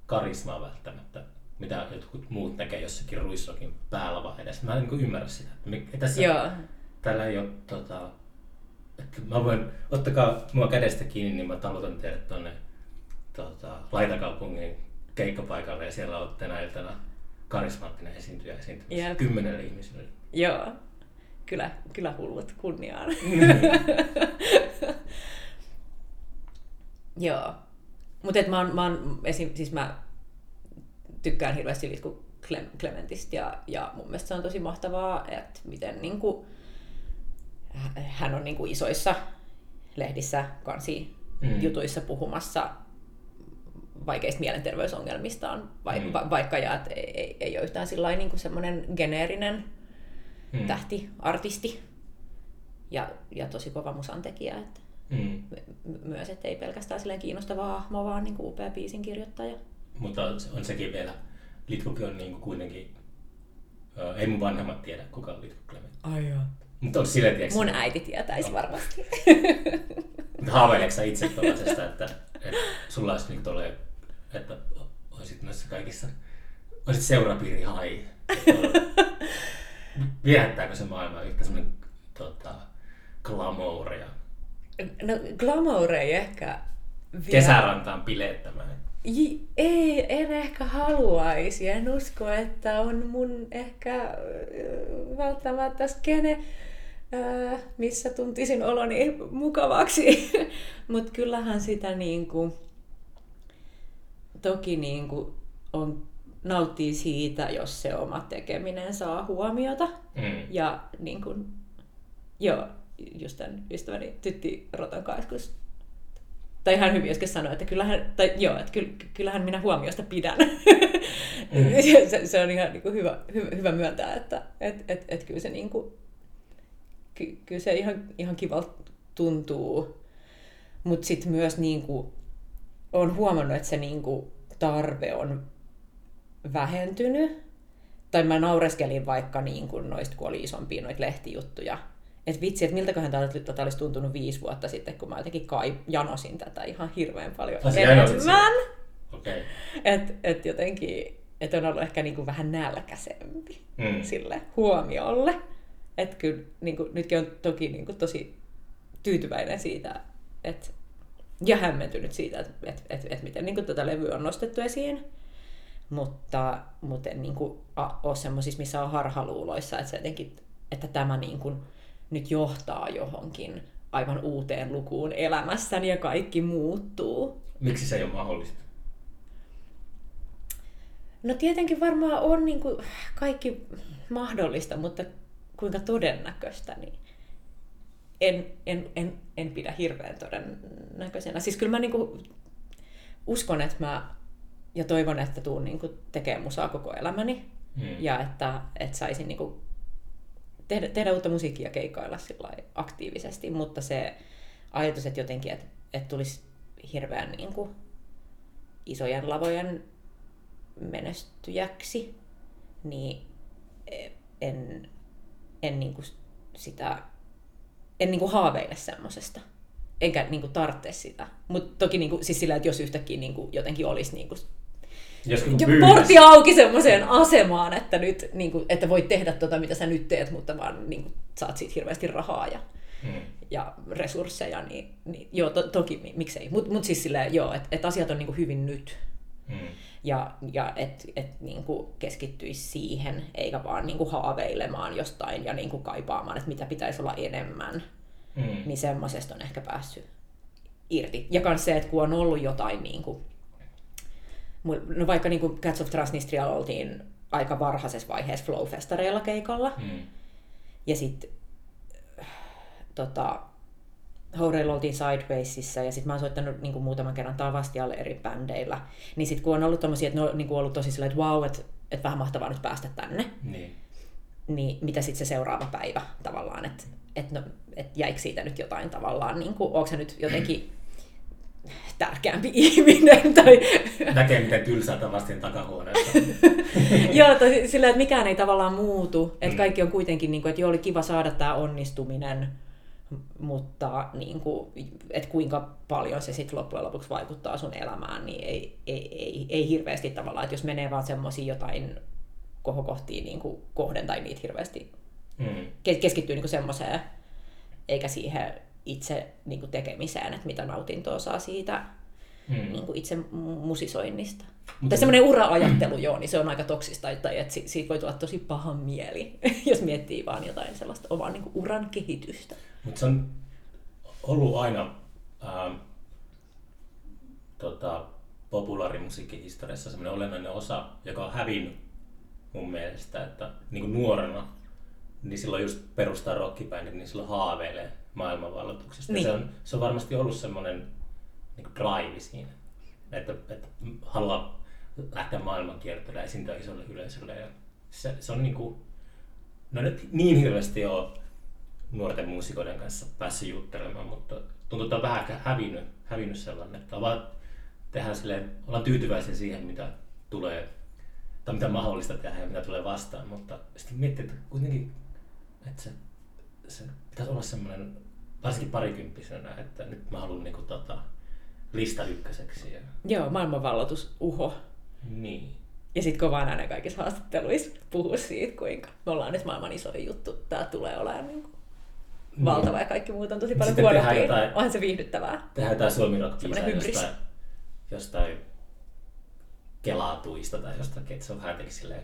karismaa välttämättä, mitä jotkut muut näkee jossakin ruisrokin päällä vaan edes. Mä en niin ymmärrä sitä. Että tässä, Joo. Täällä ei ole tota, että mä voin, ottakaa mua kädestä kiinni, niin mä talutan teidät tonne tota, Laitakaupungin keikkapaikalle ja siellä olette tänä iltana karismaattinen esiintyjä esiintymässä Jep. kymmenelle ihmiselle. Joo. Kyllä, kyllä hullut kunniaan. Joo. Mutta mä oon, mä oon esim, siis mä tykkään hirveästi Litku Clem- Clementistä ja, ja mun mielestä se on tosi mahtavaa, että miten niinku, hä- hän on niinku isoissa lehdissä kansi Mm. jutuissa puhumassa vaikeista mielenterveysongelmistaan, vai, Mm. va, vaikka ja et ei, ei, ei ole yhtään niin semmoinen geneerinen Mm. tähti, artisti ja, ja tosi kova musan tekijä. Että. Mm. Myös, että ei pelkästään silleen kiinnostava hahmo, vaan niin kuin upea biisin kirjoittaja. Mutta on sekin vielä, Litkukin on niin kuin kuitenkin, ö, ei mun vanhemmat tiedä kuka on Litku Clement. Ai joo. Mutta on silleen, tiedätkö, Mun äiti tietäisi varmasti. Mutta haaveileeko sä itse tuollaisesta, että, että sulla olisi niin tolle, että olisit noissa kaikissa, olisit seurapiiri hai. Viehättääkö se maailma yhtä semmoinen tota, glamour ja No glamour ei ehkä vielä... kesärantaan bileettämään? J- ei, en ehkä haluaisi. En usko, että on mun ehkä välttämättä skene, missä tuntisin oloni mukavaksi. Mutta kyllähän sitä niinku, toki niinku on, nauttii siitä, jos se oma tekeminen saa huomiota. Mm. Ja niin kuin, joo, just tämän ystäväni Tytti Rotan kanssa, tai hän hyvin joskus sanoi, että kyllähän, tai joo, että kyllähän minä huomiosta pidän. Mm. se, se, on ihan niin kuin hyvä, hyvä, hyvä myöntää, että et, et, et kyllä se, niin kuin, ky, kyllä se ihan, ihan kivalta tuntuu. Mutta sitten myös niin kuin, on huomannut, että se niin kuin, tarve on vähentynyt. Tai mä naureskelin vaikka niin kuin noista, kun oli isompia noita lehtijuttuja, että vitsi, että miltäköhän tätä, tätä olisi tuntunut viisi vuotta sitten, kun mä jotenkin kai janosin tätä ihan hirveän paljon enemmän. Okay. Että et jotenkin, että on ollut ehkä niinku vähän nälkäisempi mm. sille huomiolle. Että kyllä niinku, nytkin on toki niinku tosi tyytyväinen siitä, että ja hämmentynyt siitä, että et, et, et miten niinku tätä levyä on nostettu esiin. Mutta, mutta en niinku, ole semmoisissa, missä on harhaluuloissa, että, se jotenkin, että tämä niinku, nyt johtaa johonkin aivan uuteen lukuun elämässäni ja kaikki muuttuu. Miksi se ei ole mahdollista? No tietenkin varmaan on niin kuin kaikki mahdollista, mutta kuinka todennäköistä, niin en, en, en, en pidä hirveän todennäköisenä. Siis kyllä mä niin kuin uskon, että mä ja toivon, että tuun niin kuin tekemään musaa koko elämäni hmm. ja että, että saisin niin kuin tehdä, tehdä uutta musiikkia ja keikkailla aktiivisesti, mutta se ajatus, että jotenkin, että, että tulisi hirveän niin kuin, isojen lavojen menestyjäksi, niin en, en niin kuin sitä, en niin kuin haaveile semmoisesta. Enkä niin kuin tarvitse sitä. Mutta toki niin kuin, siis sillä, että jos yhtäkkiä niin kuin, jotenkin olisi niin kuin jos portti auki semmoiseen asemaan, että, nyt, niin kuin, että voit tehdä tota, mitä sä nyt teet, mutta vaan niin kuin, saat siitä hirveästi rahaa ja, hmm. ja resursseja, niin, niin joo, to, toki miksei. Mutta mut siis silleen, joo, että et asiat on niin kuin hyvin nyt. Hmm. Ja, ja että et, niin kuin keskittyisi siihen, eikä vaan niin kuin haaveilemaan jostain ja niin kuin kaipaamaan, että mitä pitäisi olla enemmän. Hmm. Niin semmoisesta on ehkä päässyt irti. Ja myös se, että kun on ollut jotain niin kuin, no vaikka niin kuin Cats of Transnistria oltiin aika varhaisessa vaiheessa Flow-festareilla keikalla. Mm. Ja sitten tota, Houreilla oltiin Sidewaysissa ja sitten mä oon soittanut niin kuin muutaman kerran Tavastialle eri bändeillä. Niin sitten kun on ollut tommosia, että ne on niin kuin ollut tosi silleen, että wow, että, että vähän mahtavaa nyt päästä tänne. Niin. Niin mitä sitten se seuraava päivä tavallaan, että et no, et jäikö siitä nyt jotain tavallaan, niin kuin, onko se nyt jotenkin tärkeämpi ihminen. Tai... Näkee, miten tylsää tavasti takahuoneessa. joo, tai sillä, että mikään ei tavallaan muutu. Että mm. kaikki on kuitenkin, niin kuin, että joo, oli kiva saada tämä onnistuminen, mutta niin kuin, että kuinka paljon se sitten loppujen lopuksi vaikuttaa sun elämään, niin ei, ei, ei, ei hirveästi tavallaan. Että jos menee vaan semmoisiin jotain kohokohtiin niin kuin kohden tai niitä hirveästi mm. keskittyy niin semmoiseen, eikä siihen itse niin kuin tekemiseen, että mitä nautintoa saa siitä hmm. niin kuin itse musisoinnista. Mutta tai semmoinen ura-ajattelu, joo, niin se on aika toksista, että, että siitä voi tulla tosi paha mieli, jos miettii vaan jotain sellaista omaa niin kuin uran kehitystä. Mutta se on ollut aina ähm, tota, populaarimusiikkihistoriassa semmoinen olennainen osa, joka on hävinnyt mun mielestä, että niin kuin nuorena, niin silloin just perustaa rockibändin, niin silloin haaveilee maailmanvalloituksesta. Niin. Se, on, se on varmasti ollut semmoinen niin drive siinä, että, että haluaa lähteä maailmankiertoille ja esiintyä isolle yleisölle. Ja se, se on niin kuin, no nyt niin hirveästi ole nuorten muusikoiden kanssa päässyt juttelemaan, mutta tuntuu, että on vähän ehkä hävinnyt, hävinnyt sellainen, että vaan tehdään silleen, ollaan tyytyväisiä siihen, mitä tulee, tai mitä mahdollista tehdä ja mitä tulee vastaan, mutta sitten miettii, että kuitenkin, että se, se pitäisi olla semmoinen, varsinkin parikymppisenä, että nyt mä haluan niinku tota, lista ykköseksi. Ja... Joo, maailmanvalloitus uho. Niin. Ja sitten kovaan aina kaikissa haastatteluissa puhua siitä, kuinka me ollaan nyt maailman isoin juttu. Tämä tulee olemaan niin kuin valtava ja kaikki muut on tosi paljon huonompia. jotain- Onhan se viihdyttävää. Tehdään jotain suomi rock Semmoinen hybris. jostain, jostain kelatuista tai jostakin, että se on vähän silleen,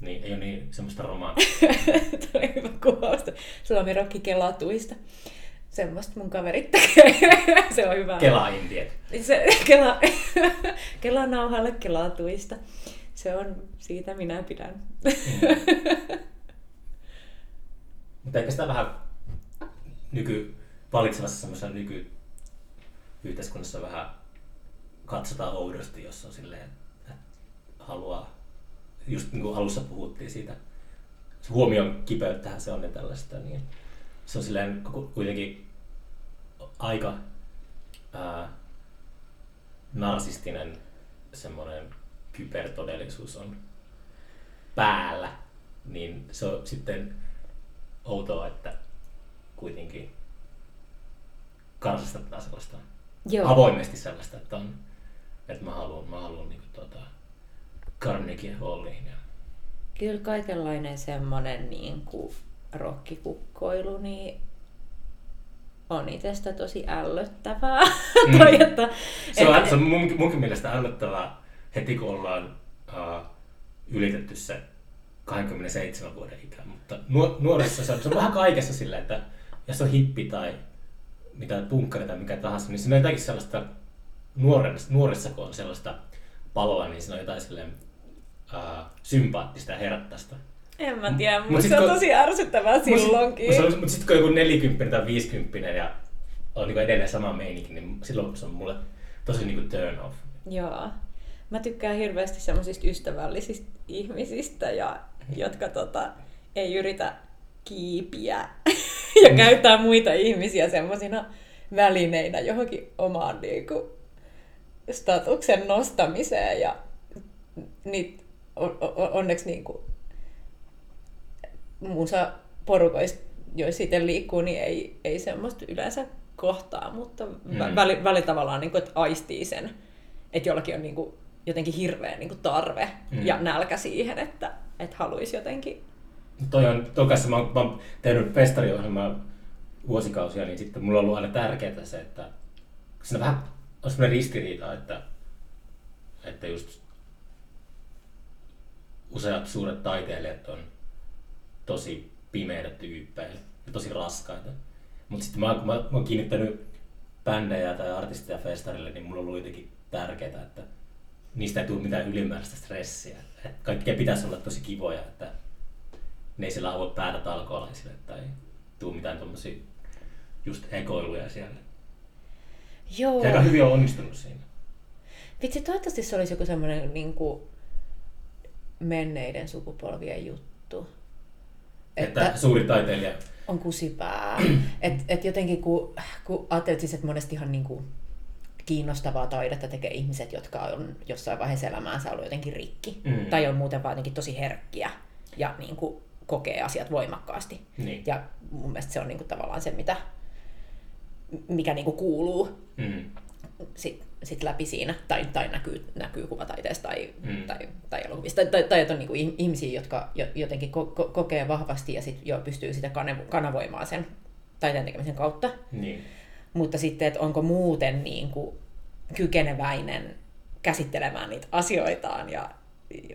niin ei ole niin semmoista romanttista. Tuo hyvä kuvaus. Suomi Rokki kelatuista. Semmoista mun kaverit tekee. se on hyvä. Kela-indiet. Se, kela, kela nauhalle kelatuista. Se on, siitä minä pidän. Mutta ehkä sitä vähän nyky, valitsevassa semmoisessa nyky yhteiskunnassa vähän katsotaan oudosti, jos on silleen, että haluaa, just niin kuin alussa puhuttiin siitä, se huomion kipeyttähän se on ja tällaista, niin se on silleen ku- kuitenkin aika ää, narsistinen semmoinen kybertodellisuus on päällä, niin se on sitten outoa, että kuitenkin karsastetaan sellaista Joo. avoimesti sellaista, että, on, että mä haluan, mä haluan niin kuin, tota, Carnegie Halliin. Ja, Kyllä kaikenlainen semmoinen niin kuin rokkikukkoilu, niin on itsestä tosi ällöttävää. Mm. tai että, se, on, että- se on mun, munkin mielestä ällöttävää heti kun ollaan uh, ylitetty se 27 vuoden ikä, mutta nuo- nuorissa se on, se on vähän kaikessa silleen, että jos on hippi tai mitä punkkari tai mikä tahansa, niin siinä on jotakin sellaista, nuoressa, nuorissa kun on sellaista paloa, niin siinä on jotain silleen uh, sympaattista ja herättäistä. En mä tiedä, Mut mutta sit se on kun- tosi ärsyttävää silloinkin. Mutta sitten kun on joku 40 tai 50 ja on niin edelleen sama meininki, niin silloin se on mulle tosi niin turn off. Joo. Mä tykkään hirveästi semmoisista ystävällisistä ihmisistä, ja, jotka tota, ei yritä kiipiä ja käyttää muita ihmisiä semmoisina välineinä johonkin omaan niinku, statuksen nostamiseen. Ja niitä on, on, onneksi niinku, musa porukoista, joissa itse liikkuu, niin ei, ei semmoista yleensä kohtaa, mutta mm. Mm. väli, väli tavallaan, niin kuin, että aistii sen, että jollakin on niin kuin, jotenkin hirveä niin kuin tarve Mm. mm. ja nälkä siihen, että, että haluaisi jotenkin... Toi on, toi kanssa mä, oon- mä oon tehnyt festariohjelmaa vuosikausia, niin sitten mulla on ollut aina tärkeää se, että siinä vähän on semmoinen ristiriita, että, että just useat suuret taiteilijat on tosi pimeitä tyyppejä ja tosi raskaita. Mutta sitten mä, mä, mä oon kiinnittänyt bändejä tai artisteja festarille, niin mulla on ollut jotenkin tärkeää, että niistä ei tule mitään ylimääräistä stressiä. Kaikkea pitäisi olla tosi kivoja, että ne ei siellä avua päätä talkoolaisille tai tuu mitään tommosia just ekoiluja siellä. Joo. Ja aika hyvin on onnistunut siinä. Vitsi, toivottavasti se olisi joku semmoinen niin kuin menneiden sukupolvien juttu. Että, että suuri taiteilija, on kusipää. et, et jotenkin kun, kun ajattelet siis, että monestihan niin kuin kiinnostavaa taidetta tekee ihmiset, jotka on jossain vaiheessa elämäänsä ollut jotenkin rikki. Mm. Tai on muuten vaan jotenkin tosi herkkiä ja niin kuin kokee asiat voimakkaasti. niin. Ja mun mielestä se on niin kuin tavallaan se, mitä, mikä niin kuin kuuluu Mm. sit, sit läpi siinä, tai, tai näkyy, näkyy kuvataiteessa tai, Mm. tai, tai elokuvissa, tai, tai, tai että on niinku ih- ihmisiä, jotka jo, jotenkin ko, ko, kokee vahvasti ja sit jo pystyy sitä kanavoimaan sen taiteen tekemisen kautta. Niin. Mutta sitten, että onko muuten niin kuin kykeneväinen käsittelemään niitä asioitaan ja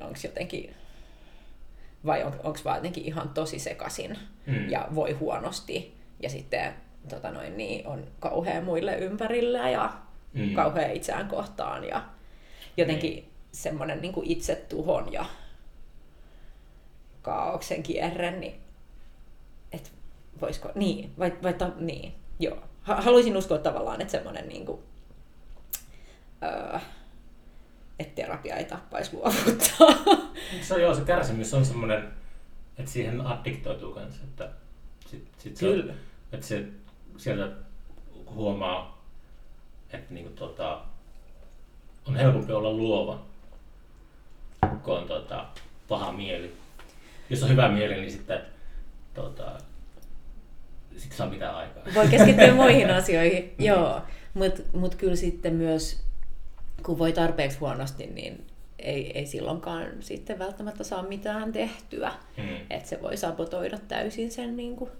onko jotenkin, vai on, onko vaan jotenkin ihan tosi sekasin Mm. ja voi huonosti ja sitten tota noin, niin on kauhea muille ympärillä ja Mm. mm. kauhea itseään kohtaan ja jotenkin mm. semmoinen niin kuin itsetuhon ja kaauksen kierre, niin et voisiko, niin, vai, vai ta, niin, joo. Ha- Haluaisin uskoa tavallaan, että semmoinen niin kuin, öö, että terapia ei tappaisi luovuttaa. Se on joo, se kärsimys on semmoinen, että siihen addiktoituu kanssa, että sit, sit se, Kyllä. että se sieltä huomaa että niin kuin, tota, on helpompi olla luova, kun on tota, paha mieli. Jos on hyvä mieli, niin sitten tota, sitten saa pitää aikaa. Voi keskittyä muihin asioihin, joo. Mutta mut kyllä sitten myös, kun voi tarpeeksi huonosti, niin ei, ei silloinkaan sitten välttämättä saa mitään tehtyä. Mm. Että se voi sabotoida täysin sen niin kuin,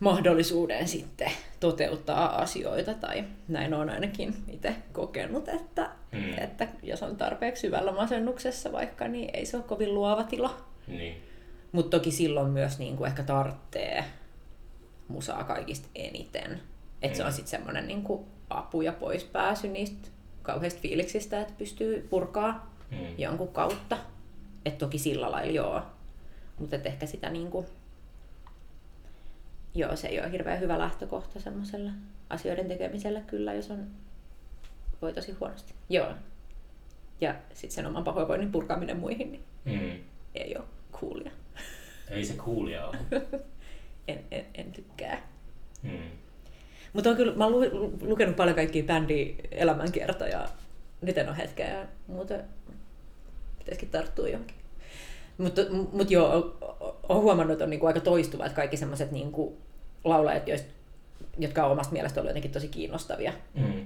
mahdollisuuden sitten toteuttaa asioita, tai näin on ainakin itse kokenut, että, Mm. että jos on tarpeeksi syvällä masennuksessa vaikka, niin ei se ole kovin luova tila. Niin. Mutta toki silloin myös niin kuin ehkä tarttee musaa kaikista eniten. Että se on Mm. sitten semmoinen niin kuin apu ja poispääsy niistä kauheista fiiliksistä, että pystyy purkaa Mm. jonkun kautta. Että toki sillä lailla joo. Mutta ehkä sitä niin kuin... Joo, se ei ole hirveän hyvä lähtökohta semmoiselle asioiden tekemiselle kyllä, jos on voi tosi huonosti. Joo. Ja sitten sen oman pahoinvoinnin purkaminen muihin, niin Mm. ei ole coolia. Ei se kuulija ole. En, en, en tykkää. Mm. Mutta on kyllä, mä oon lu- lukenut paljon kaikkia bändi elämänkertoja. Nyt en ole hetkeä ja muuten pitäisikin tarttua johonkin. Mutta mut joo, o- on huomannut, että on niinku aika toistuva, että kaikki semmoiset niinku laulajat, jotka on omasta mielestä ollut jotenkin tosi kiinnostavia Mm.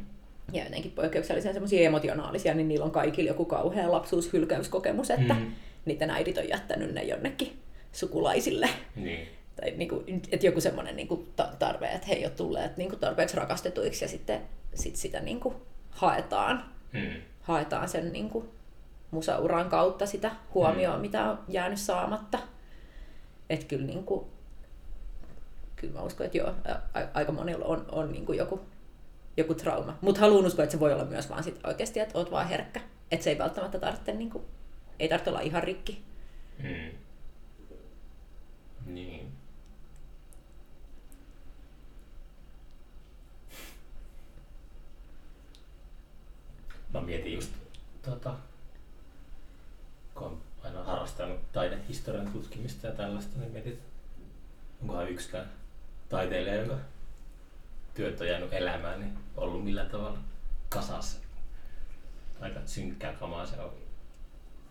ja jotenkin poikkeuksellisen semmoisia emotionaalisia, niin niillä on kaikilla joku kauhea lapsuushylkäyskokemus, että Mm. niiden äidit on jättänyt ne jonnekin sukulaisille Niin. Tai niinku, että joku semmoinen niinku ta- tarve, että he ei ole tulleet niinku tarpeeksi rakastetuiksi ja sitten sit sitä niinku haetaan, Mm. haetaan sen niinku musauran kautta sitä huomioon, mm. mitä on jäänyt saamatta. Että kyllä, niinku, kyllä mä uskon, että joo, aika monilla on, on niinku joku, joku trauma. Mutta haluan uskoa, että se voi olla myös vaan sit oikeasti, että oot vaan herkkä. Että se ei välttämättä tarvitse, niinku, ei tarvitse olla ihan rikki. Mm. Niin. Mä mietin just, tota, kun on aina harrastanut taidehistorian tutkimista ja tällaista, niin mietin, että onkohan yksikään taiteilija, jonka työt on jäänyt elämään, niin ollut millään tavalla kasassa. Aika synkkää kamaa se on.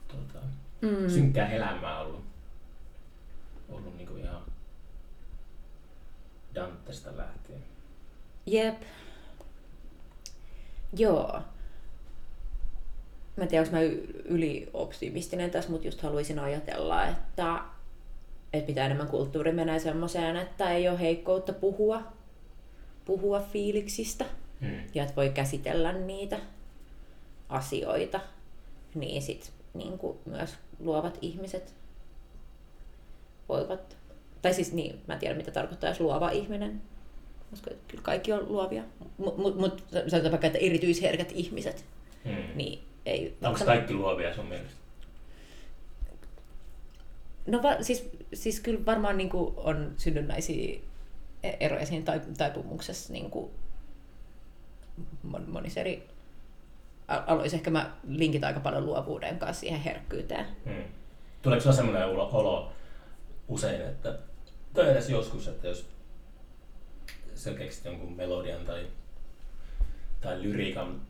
Tota, Mm. synkkää elämää ollut, ollut niinku ihan Dantesta lähtien. Jep. Joo. Mä en tiedä, onko mä ylioptimistinen tässä, mutta just haluaisin ajatella, että, että mitä enemmän kulttuuri menee semmoiseen, että ei ole heikkoutta puhua, puhua fiiliksistä Mm. ja että voi käsitellä niitä asioita, niin sit niin myös luovat ihmiset voivat, tai siis niin, mä en tiedä mitä tarkoittaa, jos luova ihminen, koska kyllä kaikki on luovia, mutta mut, mut, sanotaan vaikka, että erityisherkät ihmiset, Mm. niin ei... Onko kaikki luovia sun mielestä? No va, siis, siis kyllä varmaan niin kuin on synnynnäisiä e- eroja siinä tai- taipumuksessa niin kuin mon- monissa eri aloissa. Ehkä mä linkit aika paljon luovuuden kanssa siihen herkkyyteen. Mm. Tuleeko sulla semmoinen olo, olo usein, että, tai edes joskus, että jos sä keksit jonkun melodian tai, tai lyriikan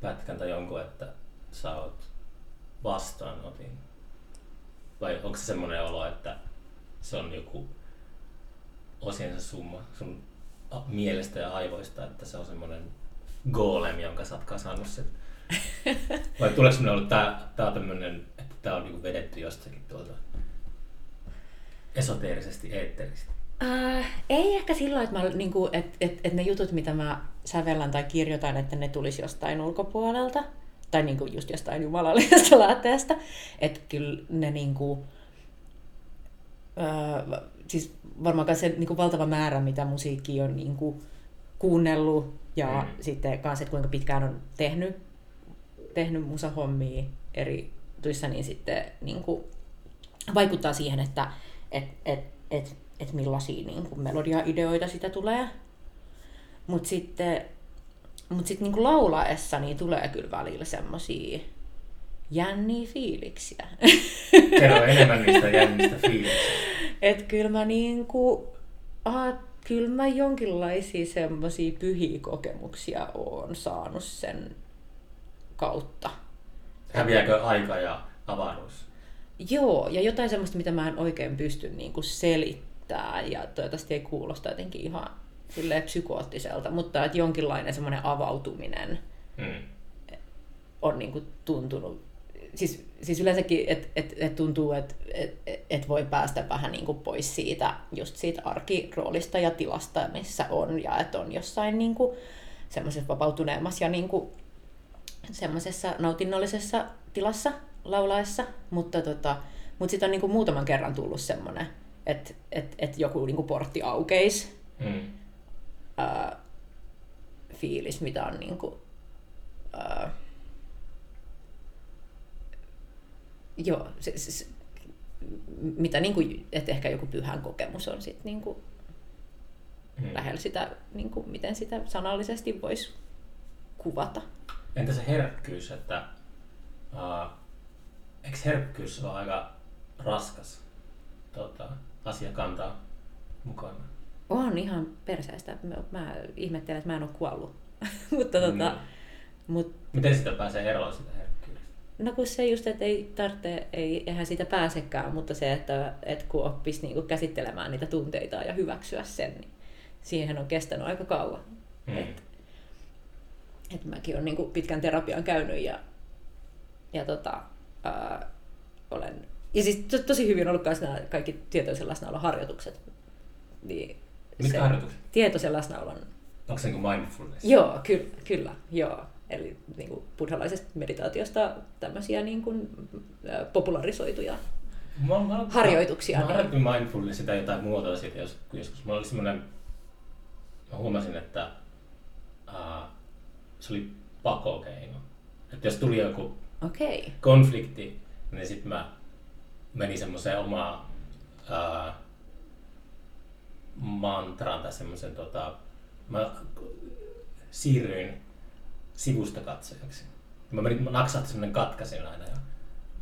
pätkän tai jonkun, että sä oot vastaanotin? Vai onko se semmoinen olo, että se on joku osiensa summa sun mielestä ja aivoista, että se on semmoinen golem, jonka sä oot kasannut sen? Vai tuleeko semmoinen olo, että tää, tää on tämmönen, että tää on niinku vedetty jostakin tuolta esoteerisesti, eetteristä? Äh, ei ehkä sillä että, mä, niin kuin, että, että, että ne jutut, mitä mä sävellän tai kirjoitan, että ne tulisi jostain ulkopuolelta. Tai niin kuin just jostain jumalallisesta lähteestä. Että kyllä ne niin kuin, äh, siis varmaan se niin kuin valtava määrä, mitä musiikki on niin kuin, kuunnellut ja Mm. mm. sitten kanssa, että kuinka pitkään on tehnyt, tehnyt musahommia eri tuissa, niin sitten niin kuin, vaikuttaa siihen, että et, et, et, et millaisia niin kuin melodiaideoita sitä tulee. Mutta sitten mut sit, niin kuin laulaessa niin tulee kyllä välillä semmosia jänniä fiiliksiä. Kerro enemmän niistä jännistä fiiliksistä. Et kyllä mä niinku kyllä mä jonkinlaisia semmoisia pyhiä kokemuksia oon saanut sen kautta. Häviääkö aika ja avaruus? Joo, ja jotain semmoista, mitä mä en oikein pysty niin kuin selittää, ja toivottavasti ei kuulosta jotenkin ihan silleen psykoottiselta, mutta että jonkinlainen semmoinen avautuminen Mm. on niin kuin tuntunut, siis, siis yleensäkin, että et, et tuntuu, että et, et voi päästä vähän niin kuin pois siitä, just siitä arkiroolista ja tilasta, missä on, ja että on jossain niin kuin semmoisessa vapautuneemmassa ja niin kuin semmoisessa nautinnollisessa tilassa laulaessa, mutta, tota, mutta sitten on niin kuin muutaman kerran tullut semmoinen, että et, et joku niin kuin portti aukeisi, Mm. Ää, fiilis, mitä on niin kuin, ää, joo, se, se, se, mitä niin kuin, että ehkä joku pyhän kokemus on sitten niin kuin Mm. lähellä sitä, niin kuin, miten sitä sanallisesti voisi kuvata. Entä se herkkyys, että uh, eikö herkkyys ole aika raskas tota, asia kantaa mukana? On ihan perseestä. Mä, mä ihmettelen, että mä en ole kuollut. mutta tota, Mm. mut, Miten sitä pääsee eroon sitä herkkyydestä? no kun se just, että ei tarvitse, ei, eihän siitä pääsekään, mutta se, että, että kun oppisi niinku käsittelemään niitä tunteita ja hyväksyä sen, niin siihen on kestänyt aika kauan. Mm. Et, et mäkin olen niinku pitkän terapian käynyt ja, ja tota, ää, olen... Ja siis to, tosi hyvin ollut myös nämä kaikki tietoisen läsnäolon harjoitukset. Niin Mitkä harjoitukset? Tietoisen läsnäolon Onko se niin kuin mindfulness? Joo, ky- kyllä, joo. Eli niin kuin buddhalaisesta meditaatiosta tämmöisiä niin kuin, popularisoituja. Mä, mä, Harjoituksia, Mä, mä niin. harjoitin mindfulness sitä jotain muotoa siitä jos, joskus. Mulla oli semmoinen, mä huomasin, että uh, se oli pakokeino. Että jos tuli joku okay. konflikti, niin sitten mä menin semmoiseen omaan uh, mantraan tai semmoisen, tota, mä siirryin sivusta katsojaksi. Mä menin, mä naksahti semmoinen katkasin aina ja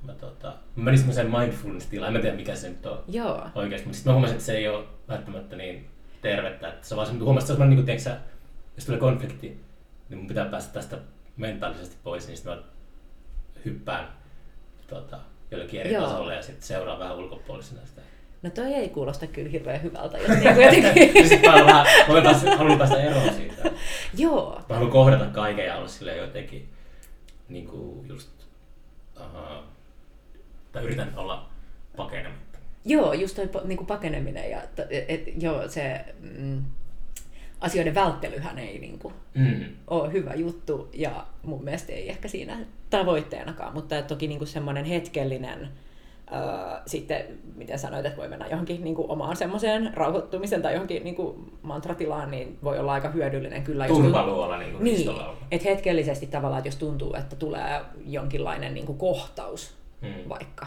mä, tota, mä menin semmoiseen mindfulness-tilaan, en mä tiedä mikä se nyt on joo. oikeasti, mutta sitten mä huomasin, että se ei ole välttämättä niin tervettä, että se on vaan semmoinen, huomasin, että se on semmoinen, niin kuin, jos tulee konflikti, niin mun pitää päästä tästä mentaalisesti pois, niin sitten mä hyppään tota, jollekin eri Joo. tasolle ja sitten seuraan vähän ulkopuolisena sitä. No toi ei kuulosta kyllä hirveän hyvältä, jos niin jotenkin... Ja sitten mä vähän, mä päästä, haluan päästä eroon siitä. joo, Mä haluan kohdata kaiken ja olla silleen jotenkin, niin kuin just, uh, tai yritän olla pakenematta. joo, just toi niin kuin pakeneminen ja et, et, joo, se mm, asioiden välttelyhän ei niin kuin, Mm. ole hyvä juttu ja mun mielestä ei ehkä siinä tavoitteenakaan, mutta toki niin kuin semmoinen hetkellinen Öö, sitten, miten sanoit, että voi mennä johonkin niin kuin omaan semmoiseen rauhoittumisen tai johonkin niin kuin mantratilaan, niin voi olla aika hyödyllinen kyllä. jos Turvaluola, niin kuin Niin, että hetkellisesti tavallaan, että jos tuntuu, että tulee jonkinlainen niin kuin kohtaus Mm. vaikka,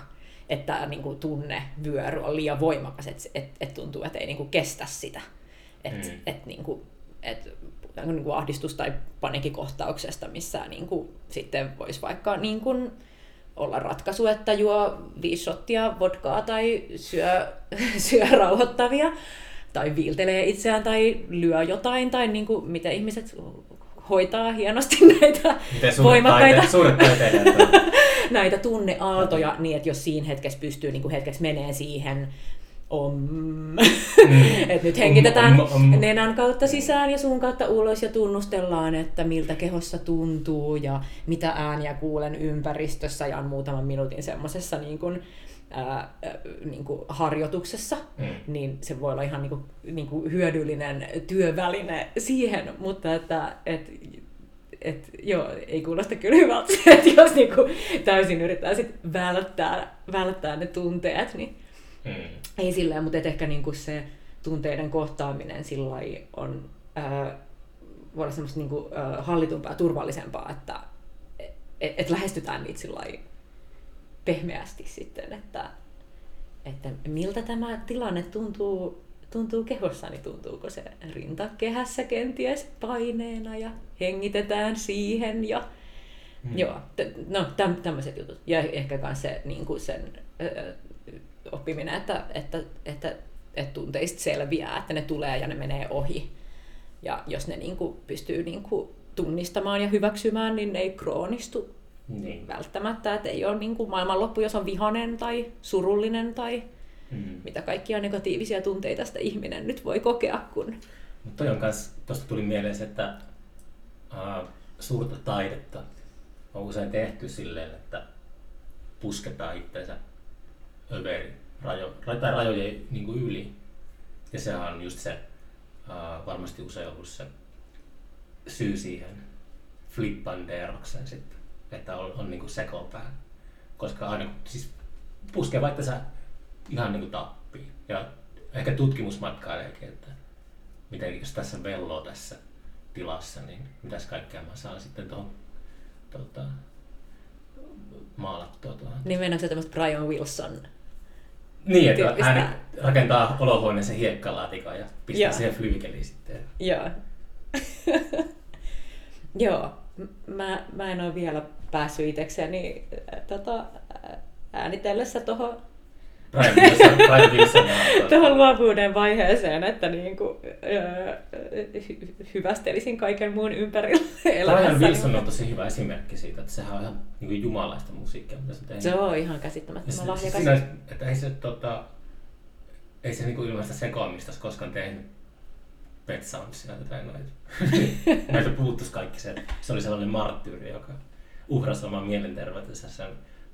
että niin kuin tunnevyöry on liian voimakas, että et, et tuntuu, että ei niin kuin kestä sitä. Että Mm. et, niin kuin, et, niin kuin ahdistus- tai panikikohtauksesta, missä niin kuin, sitten voisi vaikka niin kuin, olla ratkaisu, että juo viisi shottia vodkaa tai syö, syö rauhoittavia tai viiltelee itseään tai lyö jotain tai niin kuin, miten ihmiset hoitaa hienosti näitä suuret, voimakkaita taite, suuret näitä tunneaaltoja niin, että jos siinä hetkessä pystyy niin kuin hetkeksi menee siihen om, että nyt hengitetään Om, om, om. nenän kautta sisään ja suun kautta ulos ja tunnustellaan, että miltä kehossa tuntuu ja mitä ääniä kuulen ympäristössä ja on muutaman minuutin semmoisessa niin kuin, ää, niin kuin harjoituksessa, Mm. niin se voi olla ihan niin kuin, niin kuin hyödyllinen työväline siihen, mutta että, et, et, joo, ei kuulosta kyllä hyvältä että jos niin kuin täysin yrittää sit välttää, välttää ne tunteet, niin Mm. ei silleen, mutta ehkä niin kuin se tunteiden kohtaaminen on, ää, voi olla semmoista niin kuin, ää, hallitumpaa ja turvallisempaa, että et, et lähestytään niitä sillä pehmeästi sitten, että, että miltä tämä tilanne tuntuu, tuntuu kehossani, tuntuuko se rintakehässä kenties paineena ja hengitetään siihen ja Mm. mm. joo, t- no täm, tämmöiset jutut. Ja ehkä myös se, niin kuin sen ö, oppiminen, että, että, että, että tunteista selviää, että ne tulee ja ne menee ohi. Ja jos ne niin kuin pystyy niin kuin tunnistamaan ja hyväksymään, niin ne ei kroonistu Niin. välttämättä. Että ei ole niin kuin maailmanloppu, jos on vihanen tai surullinen tai Mm. mitä kaikkia negatiivisia tunteita sitä ihminen nyt voi kokea, kun Mutta toi on kans, tosta tuli mieleen se, että uh, suurta taidetta on usein tehty silleen, että pusketaan itseensä överi, rajo, tai rajojen niin kuin yli. Ja sehän on just se, uh, varmasti usein ollut se syy siihen flippandeeroksen sitten, että on, on niin sekopää. Koska aina, kun- siis puskee vaikka sä ihan niin kuin tappiin. Ja ehkä tutkimusmatkaileekin, että miten jos tässä velloo tässä tilassa, niin mitäs kaikkea mä saan sitten tuohon tota, maalattua tuohon. niin mennäänkö se tämmöistä Brian Wilson Niin, että tyyppistä. hän rakentaa olohuoneeseen hiekkalaatikon ja pistää Joo. siihen flyykeliin sitten. Joo. Joo. Mä, mä en ole vielä päässyt itsekseni äh, tota, äänitellessä tuohon Brian Brian tuohon luovuuden vaiheeseen, että niinku, öö, hy- hyvästelisin kaiken muun ympärillä Brian elämässäni. Wilson on tosi hyvä esimerkki siitä, että sehän on ihan niin kuin jumalaista musiikkia, mitä se tehnyt. Se on ihan käsittämättömän se- lahjakas. siinä, että ei se, tota, ei se niinku ilman sitä sekoamista olisi koskaan tehnyt Pet Soundsia tai noita. Näitä puuttuisi kaikki se. Se oli sellainen marttyyri, joka uhrasi oman mielenterveytensä sen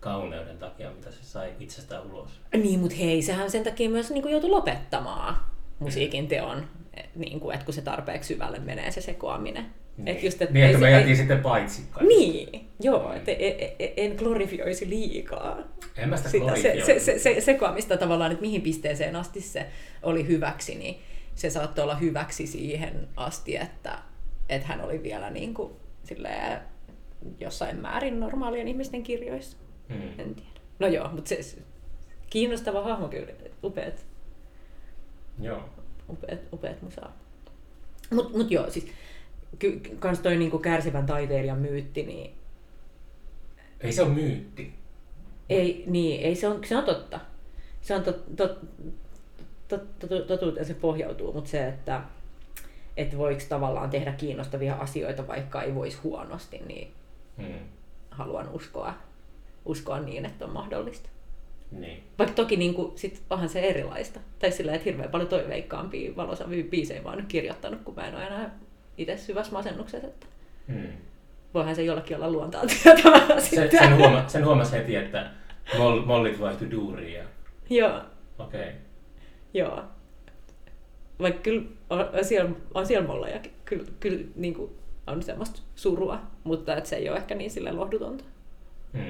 kauneuden takia, mitä se sai itsestään ulos. Niin, mutta hei, sehän sen takia myös niin joutui lopettamaan musiikin teon, et, niin kuin, että kun se tarpeeksi syvälle menee se sekoaminen. Et just, et niin, ei että me ei- jätiin sitten paitsi kaikki. Niin, joo, että en, en, en glorifioisi liikaa En mä sitä sitä, se, se, se, se, sekoamista tavallaan, että mihin pisteeseen asti se oli hyväksi, niin se saattoi olla hyväksi siihen asti, että, että hän oli vielä niin kuin, silleen, jossain määrin normaalien ihmisten kirjoissa. Mm. En tiedä. No joo, mutta se, kiinnostava hahmo kyllä, upeat, Joo. upeat, upeat musaa. Mut, mut joo, siis ky, kans toi niinku kärsivän taiteilijan myytti, niin Ei se ole myytti. Ei, niin, ei se on, se on totta. Se on tot, tot, tot, tot, totuuteen se pohjautuu, mutta se, että et voiko tavallaan tehdä kiinnostavia asioita, vaikka ei voisi huonosti, niin Mm. haluan uskoa, uskoa niin, että on mahdollista. Niin. Vaikka toki niin kuin, sit onhan se erilaista. Tai sillä, että hirveän paljon toiveikkaampia valoisavia biisejä mä oon nyt kirjoittanut, kun mä en ole enää itse syvässä masennuksessa. Että Mm. voihan se jollakin olla luontaa tietävää Se, sitten. sen, huoma, sen huomasi heti, että moll, mollit vaihtui duuriin. Ja... Joo. Okei. Okay. Joo. Vaikka kyllä on, on siellä, on siellä molla ja kyllä, kyllä niin kuin on semmoista surua, mutta et se ei ole ehkä niin sille lohdutonta. Hmm.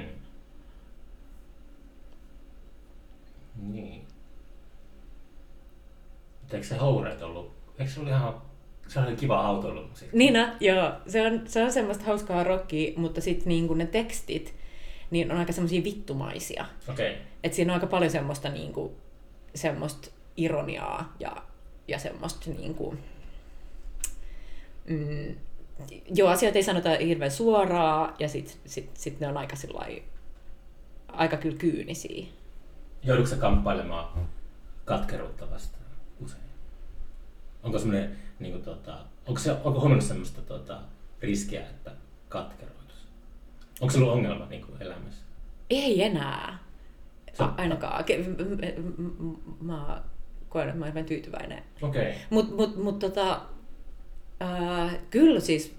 Niin. Mutta eikö se Houret ollut, eikö se ollut ihan, se oli kiva autoilumusiikki? Niina, joo, se on, se on semmoista hauskaa rockia, mutta sitten niin kuin ne tekstit niin on aika semmoisia vittumaisia. Okei. Okay. Et siinä on aika paljon semmoista, niin kuin, semmoista ironiaa ja, ja semmoista niin kuin, mm, joo, asioita ei sanota hirveän suoraan ja sitten sit, sit ne on aika, sillai, aika kyllä kyynisiä. Joudutko sä kamppailemaan katkeruutta vastaan usein? Onko semmoinen, niin kuin, tota, onko, se, onko huomannut semmoista tota, riskiä, että katkeroitus? Onko se ollut ongelma niin kuin elämässä? Ei enää. A- ainakaan. Mä koen, että mä olen tyytyväinen. Okei. Okay. Mutta mut, mut, tota, ää, kyllä siis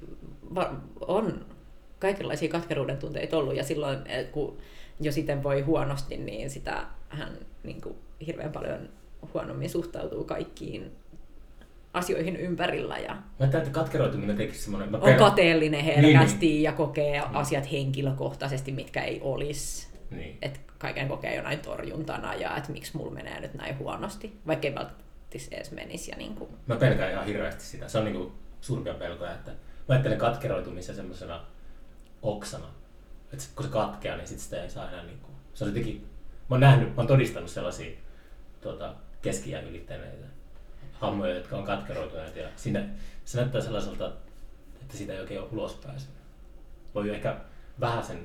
on kaikenlaisia katkeruuden tunteita ollut ja silloin eh, kun jo sitten voi huonosti, niin sitä hän niin kuin, hirveän paljon huonommin suhtautuu kaikkiin asioihin ympärillä ja Mä ajattelin, että katkeroituminen tekisi semmoinen... Mä on pelän- kateellinen herkästi Niin, ja kokee asiat henkilökohtaisesti, mitkä ei olisi. niin. niin. Että kaiken kokee jonain torjuntana ja että miksi mulla menee nyt näin huonosti, vaikka ei välttämättä edes menisi. Ja niin kuin, Mä pelkään ihan hirveästi sitä. Se on niinku suurimpia pelkoja, että mä ajattelen katkeroitumisen semmoisena oksana. Että kun se katkeaa, niin sit sitä ei saa enää niinku... Se on jotenkin... Mä oon nähnyt, mä oon todistanut sellaisia tuota, keski ylittäneitä hammoja, jotka on katkeroituneet ja siinä, se näyttää sellaiselta, että siitä ei oikein ole ulos päässyt. Voi ehkä vähän sen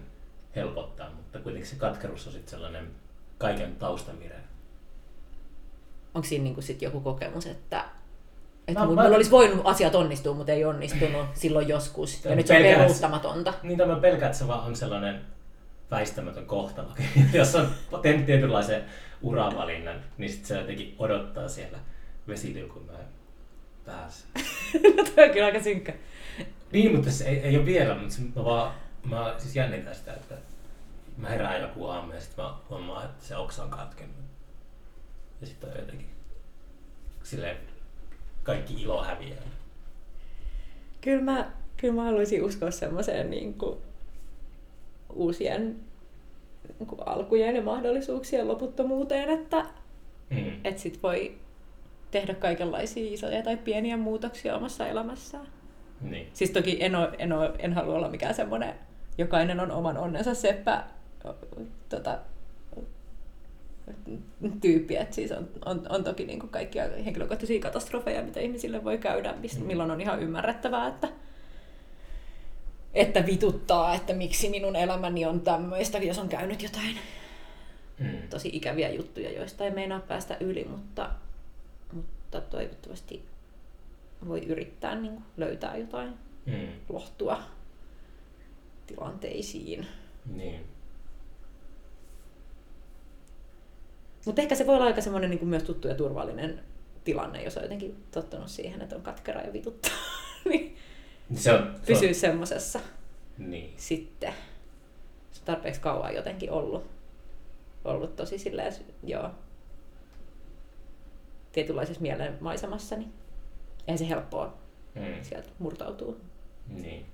helpottaa, mutta kuitenkin se katkeruus on sitten sellainen kaiken taustamire. onko siinä niinku sit joku kokemus, että että Mä- mulla mä- olisi voinut asiat onnistua, mutta ei onnistunut silloin joskus. Ja nyt se on peruuttamatonta. Niin tämä pelkää, että se vaan on sellainen väistämätön kohtalo. Jos on tehnyt tietynlaisen uravalinnan, niin sit se jotenkin odottaa siellä vesiliukumäen päässä. Tuo on kyllä aika synkkä. Niin, mutta se ei, ei ole vielä, mutta se, mä vaan mä siis jännitän sitä, että mä herään joku aamu ja sitten mä huomaan, että se oksa on katkennut. Ja sitten on jotenkin silleen kaikki ilo häviää. Kyllä mä, kyllä mä haluaisin uskoa semmoiseen niin kuin, uusien niin kuin, alkujen ja mahdollisuuksien loputtomuuteen, että, Mm. että sit voi tehdä kaikenlaisia isoja tai pieniä muutoksia omassa elämässään. Niin. Siis toki en, oo, en, oo, en halua olla mikään semmoinen, jokainen on oman onnensa seppä tota, tyyppi, että siis on, on, on toki niin kuin kaikkia henkilökohtaisia katastrofeja, mitä ihmisille voi käydä, Mm. milloin on ihan ymmärrettävää, että, että vituttaa, että miksi minun elämäni on tämmöistä, jos on käynyt jotain Mm. tosi ikäviä juttuja, joista ei meinaa päästä yli, mutta, mutta toivottavasti voi yrittää niin kuin löytää jotain Mm. lohtua tilanteisiin. Niin. Mutta ehkä se voi olla aika semmoinen niin myös tuttu ja turvallinen tilanne, jos on jotenkin tottunut siihen, että on katkera ja vituttaa. niin Se on, se on, pysyy semmoisessa niin. sitten. Se tarpeeksi kauan jotenkin ollut, ollut tosi silleen, joo, tietynlaisessa mielenmaisemassa, niin ei se helppoa Mm. sieltä murtautuu. Niin.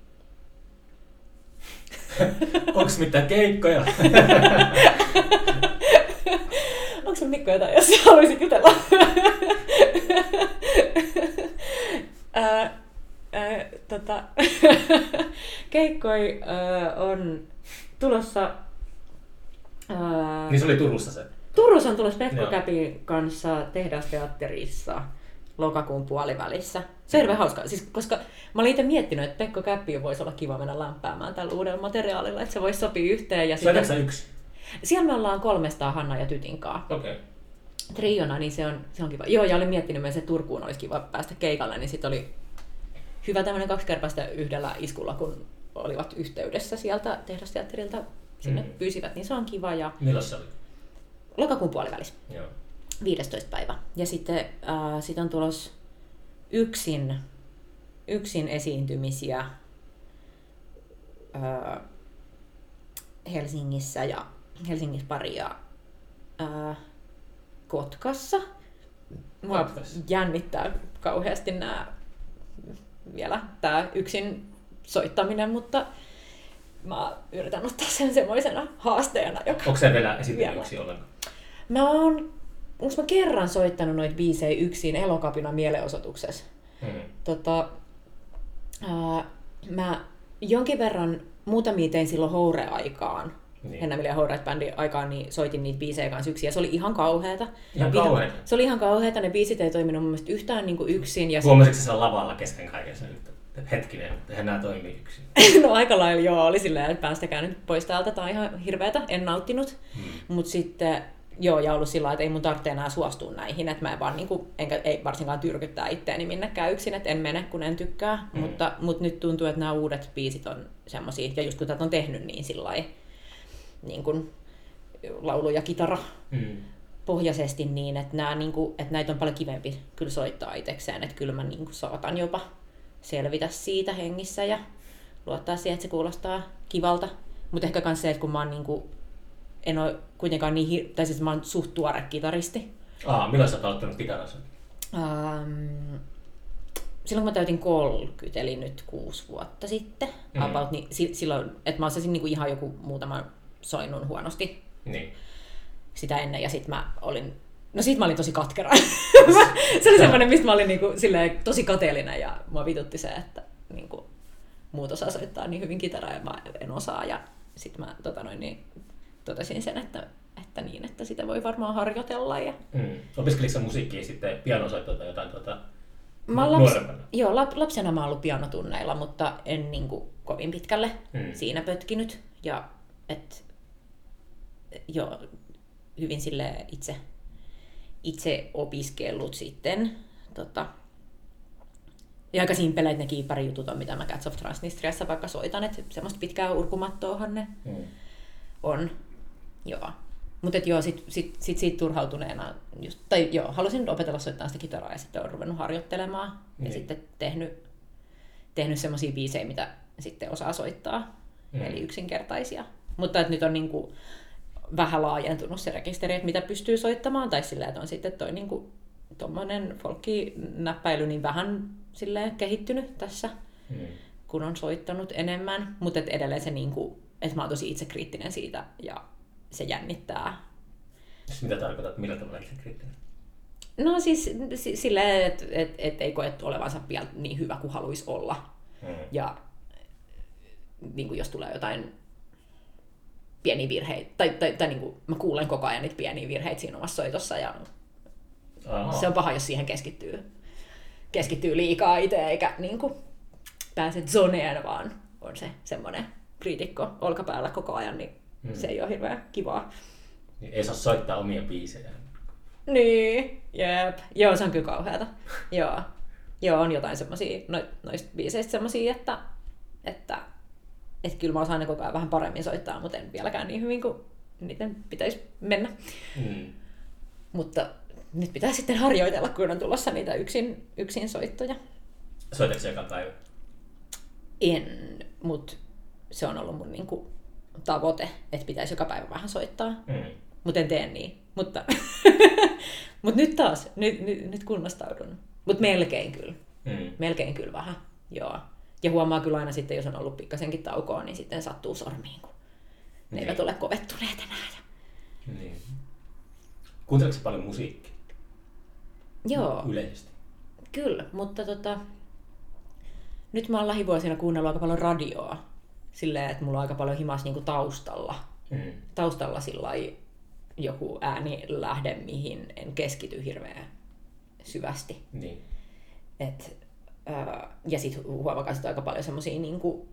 Onks mitään keikkoja? Onko sun Mikko jotain, jos haluaisit jutella? Ää, tota, keikkoi ää, on tulossa... Ää, niin se oli Turussa se. Turussa on tulossa Pekko. Käpin kanssa Tehdasteatterissa lokakuun puolivälissä. Se on hirveän hauskaa, siis, koska mä olin itse miettinyt, että Pekko Käppi voisi olla kiva mennä lämpäämään tällä uudella materiaalilla, että se voisi sopia yhteen. Ja sitten, sä yksi? siellä me ollaan 300 Hanna ja Tytin Okei. Okay. triona, niin se on, se on kiva. Joo, ja olin miettinyt myös, että Turkuun olisi kiva päästä keikalle, niin sitten oli hyvä tämmöinen kaksikertaista yhdellä iskulla, kun olivat yhteydessä sieltä tehdasteatterilta sinne Mm. pyysivät, niin se on kiva. Ja Milloin se oli? lokakuun puolivälissä, Joo. 15. päivä. Ja sitten äh, sit on tulos yksin, yksin esiintymisiä äh, Helsingissä ja Helsingissä pari ja äh, Kotkassa. Mua Kotkassa. jännittää kauheasti nämä vielä tämä yksin soittaminen, mutta mä yritän ottaa sen semmoisena haasteena, joka Onko se vielä esiintyjäksi ollenkaan? Mä oon, onks mä kerran soittanut noita biisejä yksin Elokapina mielenosoituksessa. Mm. Tota, ää, mä jonkin verran muutamia tein silloin Houre-aikaan. Niin. Niin. Henna Vilja Houre-bändin aikaan, niin soitin niitä biisejä kanssa yksin, ja se oli ihan kauheata. Ihan Ihan- kauheeta. Se oli ihan kauheata, ne biisit ei toiminut mun mielestä yhtään niin kuin yksin. Ja Huomasitko sä siellä lavalla kesken kaiken sen, että hetkinen, että nää toimii yksin? no aika lailla joo, oli silleen, että päästäkää nyt pois täältä, tää on ihan hirveetä, en nauttinut. Mm. Mutta sitten joo, ja ollut sillä että ei mun tarvitse enää suostua näihin, että mä en vaan niinku, enkä ei varsinkaan tyrkyttää itteeni minnekään yksin, että en mene kun en tykkää. Mm. Mutta, mutta nyt tuntuu, että nämä uudet biisit on semmosia, ja just kun tätä on tehnyt niin sillä lailla, niin kuin laulu ja kitara Mm. pohjaisesti niin, että, nämä, niin kuin, että näitä on paljon kivempi kyllä soittaa itsekseen, että kyllä mä niin kuin saatan jopa selvitä siitä hengissä ja luottaa siihen, että se kuulostaa kivalta. Mutta ehkä myös se, että kun mä oon niin kuin, en ole kuitenkaan niin, hir- tai siis mä oon suht tuore kitaristi. Aa, milloin sä oot aloittanut kitarassa? Um, silloin kun mä täytin 30, eli nyt kuusi vuotta sitten, Mm. about, niin si- silloin, että mä osasin niin kuin ihan joku muutaman soinnun huonosti Niin. sitä ennen ja sitten mä olin, no sit mä olin tosi katkera. se oli semmoinen, mistä mä olin niinku, silleen, tosi kateellinen ja mua vitutti se, että niinku, muut osaa soittaa niin hyvin kitaraa ja mä en osaa ja sitten mä tota noin, niin, totesin sen, että, että niin, että sitä voi varmaan harjoitella. Ja... Mm. Opiskeliko sä musiikkia sitten pianosoittoa tai jotain tuota, Mä nuorempana? joo, lap, lapsena mä oon ollut pianotunneilla, mutta en niinku, kovin pitkälle Mm. siinä pötkinyt. Ja et, joo, hyvin sille itse, itse opiskellut sitten tota, ja aika simpeleitä ne kiipparijutut on, mitä mä Cats of Transnistriassa vaikka soitan, että semmoista pitkää urkumattoahan ne Mm. on. Joo. Mutta joo, sit, sit, sit siitä turhautuneena, just, tai joo, halusin opetella soittamaan sitä kitaraa ja sitten olen ruvennut harjoittelemaan. Niin. Ja sitten tehnyt, tehnyt semmoisia biisejä, mitä sitten osaa soittaa. Mm. Mm. Eli yksinkertaisia. Mutta että nyt on niinku vähän laajentunut se rekisteri, että mitä pystyy soittamaan. Tai sillä, että on sitten toi niinku, tommonen folkkinäppäily niin vähän silleen kehittynyt tässä Mm. kun on soittanut enemmän, mutta edelleen se, niinku, että mä oon tosi itsekriittinen siitä ja se jännittää. Siis mitä tarkoitat, millä tavalla itse kriittinen? No siis si- silleen, että et, et ei koe olevansa vielä niin hyvä kuin haluaisi olla. Mm. Ja niin kuin jos tulee jotain pieniä virheitä, tai, tai, tai niin kuin mä kuulen koko ajan niitä pieniä virheitä siinä omassa soitossa, ja Aha. se on paha, jos siihen keskittyy, keskittyy liikaa itse, eikä niin kuin pääse zoneen, vaan on se semmoinen kriitikko olkapäällä koko ajan, niin Mm. se ei ole hirveän kivaa. Niin ei saa soittaa omia biisejä. Niin, jep. Joo, se on kyllä kauheata. Joo. Joo, on jotain semmosia, no, noista biiseistä semmosia, että, että, että kyllä mä osaan ne koko ajan vähän paremmin soittaa, mutta en vieläkään niin hyvin kuin niiden pitäisi mennä. Mm. Mutta nyt pitää sitten harjoitella, kun on tulossa niitä yksin, yksin soittoja. Soitatko joka päivä? En, mutta se on ollut mun niinku tavoite, että pitäisi joka päivä vähän soittaa. Mm. Mutta en tee niin. Mutta Mut nyt taas, nyt, nyt, nyt kunnostaudun. Mutta melkein kyllä. Mm. Melkein kyllä vähän, joo. Ja huomaa kyllä aina sitten, jos on ollut pikkasenkin taukoa, niin sitten sattuu sormiin, kun ne Niin. eivät ole kovettuneet enää. Ja... Niin. Kuunteletko paljon musiikkia Joo, yleisesti? kyllä, mutta tota, nyt mä oon lähivuosina kuunnellut aika paljon radioa. Silleen, että mulla on aika paljon himas niinku taustalla. Mm. Taustalla sillä joku äänilähde, mihin en keskity hirveän syvästi. Niin. Et, ja sitten huomakaan sit aika paljon semmoisia niinku,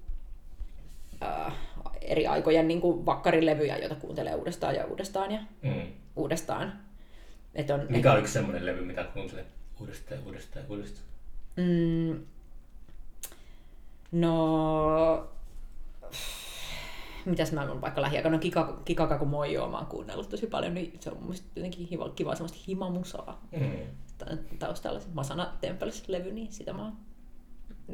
ää, eri aikojen niinku vakkarilevyjä, joita kuuntelee uudestaan ja uudestaan ja Mm. uudestaan. Et on, Mikä on yksi semmoinen levy, mitä kuuntelet uudestaan ja uudestaan ja uudestaan? Mm, no, mitäs mä oon vaikka lähiaikoina, no Kika, Kikakaku Mojo mä oon kuunnellut tosi paljon, niin se on mun jotenkin kiva, kiva semmoista himamusaa Mm. ta- taustalla. Masana Tempels-levy, niin sitä mä oon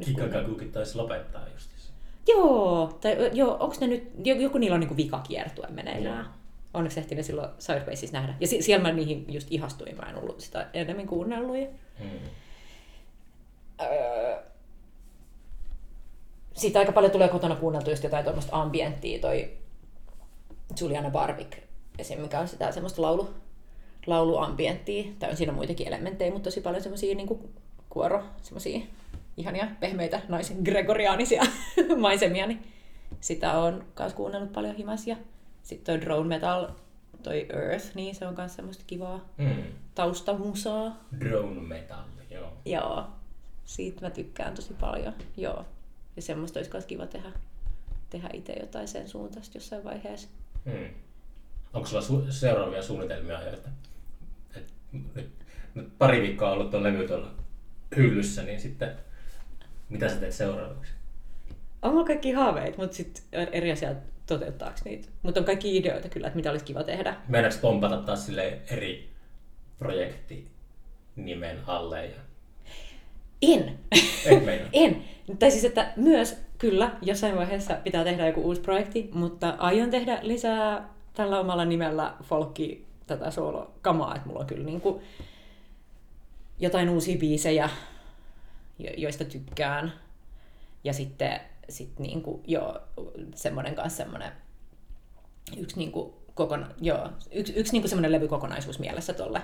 Kikakakukin taisi lopettaa justiinsa. Joo, tai joo, onko ne nyt, jo- joku niillä on niinku vikakiertue meneillään. Joo. Onneksi ehti ne silloin Sidewaysissa nähdä. Ja si- siellä mä niihin just ihastuin, mä en ollut sitä enemmän kuunnellut. Ja, Mm. öö, siitä aika paljon tulee kotona kuunneltu just jotain tuommoista ambienttia, toi Juliana Barvik, esim. mikä on sitä semmoista laulu, lauluambienttia, tai on siinä muitakin elementtejä, mutta tosi paljon semmoisia niinku kuoro, semmoisia ihania pehmeitä naisen gregoriaanisia maisemia, niin sitä on myös kuunnellut paljon himas. Ja sitten toi drone metal, toi Earth, niin se on myös semmoista kivaa Mm. taustamusaa. Drone metalli, joo. Joo, siitä mä tykkään tosi paljon. Joo. Ja semmoista olisi myös kiva tehdä, tehdä itse jotain sen suuntaista jossain vaiheessa. Mm. Onko sulla su- seuraavia suunnitelmia että, että nyt, nyt pari viikkoa on ollut tuon levy tuolla hyllyssä, niin sitten mitä sä teet seuraavaksi? On mulla kaikki haaveita, mutta sitten eri asia toteuttaako niitä. Mutta on kaikki ideoita kyllä, että mitä olisi kiva tehdä. Meinaatko pompata taas sille eri projekti nimen alle? Ja... En! Meinaa. en! Tai siis, että myös kyllä jossain vaiheessa pitää tehdä joku uusi projekti, mutta aion tehdä lisää tällä omalla nimellä folkki tätä soolokamaa, että mulla on kyllä niinku jotain uusia biisejä, joista tykkään. Ja sitten sit niinku, joo, semmoinen kanssa semmoinen yksi, niinku, kokona, joo, yksi, yksi niinku semmoinen levykokonaisuus mielessä tolle,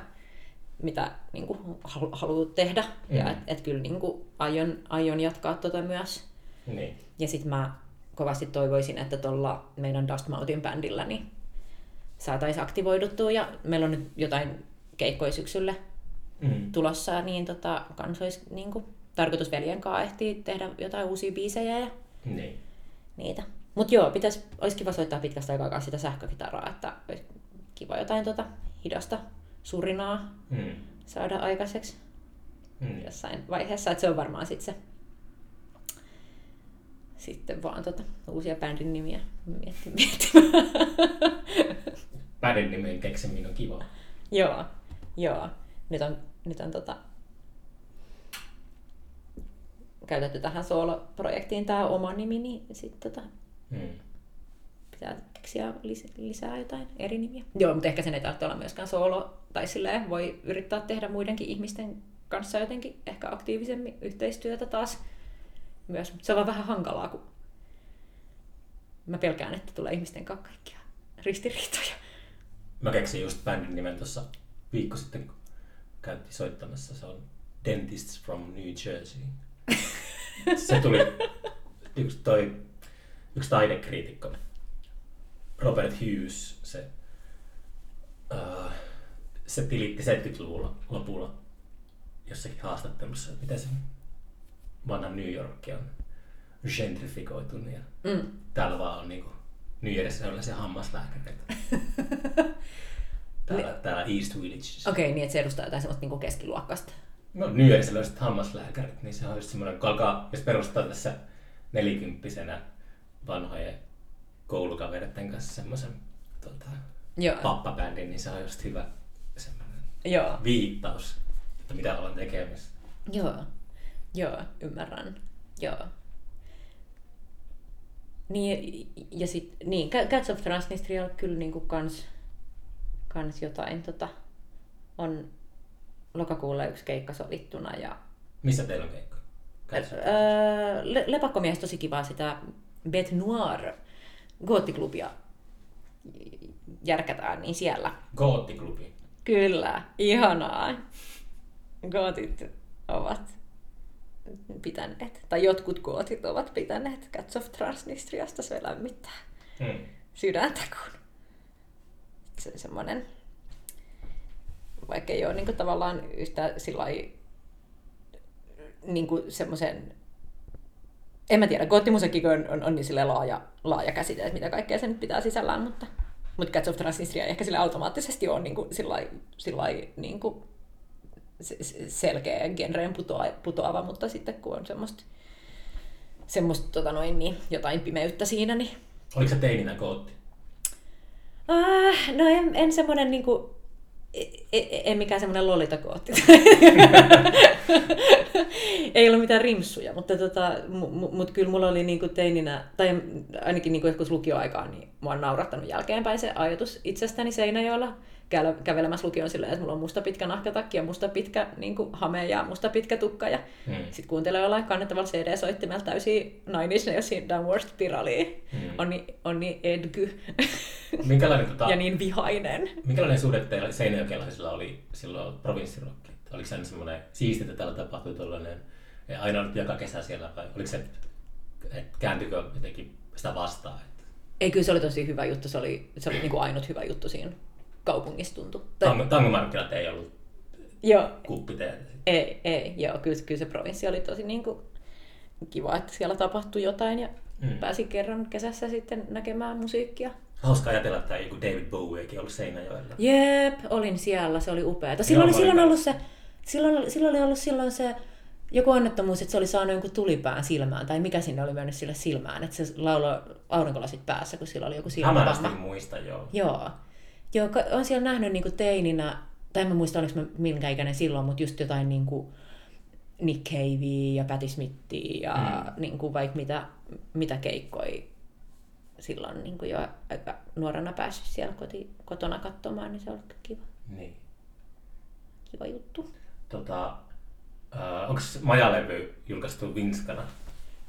mitä niinku, halu, haluaa tehdä. Mm. Ja Mhm. et, et kyllä niinku, aion, aion jatkaa tota myös. Niin. Ja sitten mä kovasti toivoisin, että tuolla meidän Dust Mountain bändillä niin saataisiin aktivoiduttua. Ja meillä on nyt jotain keikkoja syksylle Mm. tulossa, niin tota, kans olisi niin kuin, tarkoitus veljen kanssa ehtiä tehdä jotain uusia biisejä ja Niin. niitä. Mutta joo, pitäis, olisi kiva soittaa pitkästä aikaa sitä sähkökitaraa, että olisi kiva jotain tota hidasta surinaa Mm. saada aikaiseksi Mm. jossain vaiheessa. Että se on varmaan sitten se sitten vaan tota, uusia bändin nimiä mietti, miettimään. Bändin nimen keksiminen on kiva. joo, joo. Nyt on, nyt on tota, käytetty tähän sooloprojektiin tämä oma nimi, niin sitten tota, Mm. pitää keksiä lis- lisää jotain eri nimiä. Joo, mutta ehkä sen ei tarvitse olla myöskään soolo, tai silleen voi yrittää tehdä muidenkin ihmisten kanssa jotenkin ehkä aktiivisemmin yhteistyötä taas myös. Se on vaan vähän hankalaa, kun mä pelkään, että tulee ihmisten kanssa kaikkia ristiriitoja. Mä keksin just bändin nimen tuossa viikko sitten, kun käytiin soittamassa. Se on Dentists from New Jersey. Se tuli yksi, toi, yksi taidekriitikko, Robert Hughes, se, uh, se tilitti 70-luvulla lopulla jossakin haastattelussa, että miten se vanha New York on gentrifikoitunut ja Mm. täällä vaan on niinku New Yorkissa on se hammaslääkäreitä. Täällä, täällä East Village. Okei, niin että se edustaa jotain semmoista niinku keskiluokkasta. No löysit hammaslääkärit, niin se on just semmoinen, kun alkaa, jos perustaa tässä nelikymppisenä vanhojen koulukavereiden kanssa semmoisen tota, Joo, pappabändin, niin se on just hyvä semmoinen joo, viittaus, että mitä ollaan tekemässä. joo, joo, ymmärrän. Joo. Niin, ja sit, niin, Ca- Cats of Transnistria on kyllä niinku kans, kans jotain, tota, on lokakuulla yksi keikka sovittuna ja Missä teillä on keikka? öö, Le- Lepakkomies tosi kivaa sitä Bet Noir goottiklubia järkätään, niin siellä. Goottiklubi. Kyllä, ihanaa. Gootit ovat pitäneet, tai jotkut gootit ovat pitäneet Cats of Transnistriasta, se lämmittää Hmm. sydäntä, kun se semmoinen, vaikka ei ole niin tavallaan yhtä sillä niin semmoisen, en mä tiedä, goottimusiikki on, on, on niin sille laaja, laaja käsite, että mitä kaikkea se nyt pitää sisällään, mutta, mutta Cats of Transnistria ehkä sille automaattisesti on niin kuin, sillä, sillä niin kuin, se- se- selkeä genreen putoa, putoava, mutta sitten kun on semmoista, semmoista tota noin, niin, jotain pimeyttä siinä, niin Oliko se teininä gootti? Ah, no en, en semmoinen niinku, e- e- en mikään semmoinen lolitakootti. ei ollut mitään rimsuja, mutta tota, mu- mu- mut kyllä mulla oli niinku teininä, tai ainakin niinku joskus lukioaikaan, niin mua on naurattanut jälkeenpäin se ajatus itsestäni Seinäjoella kävelemässä lukioon silleen, että mulla on musta pitkä nahkatakki ja musta pitkä niinku, hame ja musta pitkä tukka ja Hmm. sitten kuuntelee jollain kannettavalla CD-soittimella täysin Nine Inch Nailsin Downward Spiralia. Hmm. On niin, on niin edgy Minkälainen, tota, ja niin vihainen. minkälainen suhde teillä seinäjokelaisilla oli silloin provinssirokki? Oliko se semmoinen siisti, että täällä tapahtui tuollainen, aina ollut joka kesä siellä, vai oliko se, että kääntyykö jotenkin sitä vastaan? Ei, kyllä se oli tosi hyvä juttu. Se oli, se oli niin kuin ainut hyvä juttu siinä kaupungissa tuntui. Tai, tango, tangomarkkinat ei ollut joo, kuppiteet. ei, ei, joo, kyllä, kyllä se provinssi oli tosi niin kuin, kiva, että siellä tapahtui jotain ja Mm. pääsi kerran kesässä sitten näkemään musiikkia. Hauska ajatella, että joku David Bowiekin ollut Seinäjoella. Jep, olin siellä, se oli upeaa. Silloin, Joo, oli, silloin, ollut se, silloin, silloin oli ollut silloin se joku onnettomuus, että se oli saanut jonkun tulipään silmään, tai mikä sinne oli mennyt sille silmään, että se lauloi aurinkolasit päässä, kun sillä oli joku Hämärästi silmävamma. muista, joo. Joo. Joo, olen siellä nähnyt niin teininä, tai en muista oliko mä minkä ikäinen silloin, mutta just jotain niin kuin Nick Cavea ja Patti Smithia ja mm. niin kuin vaikka mitä, mitä keikkoja silloin niin kuin jo aika nuorena päässyt siellä koti, kotona katsomaan, niin se on ollut kiva, Niin. kiva juttu. Tota, äh, onko majalevy julkaistu Vinskana?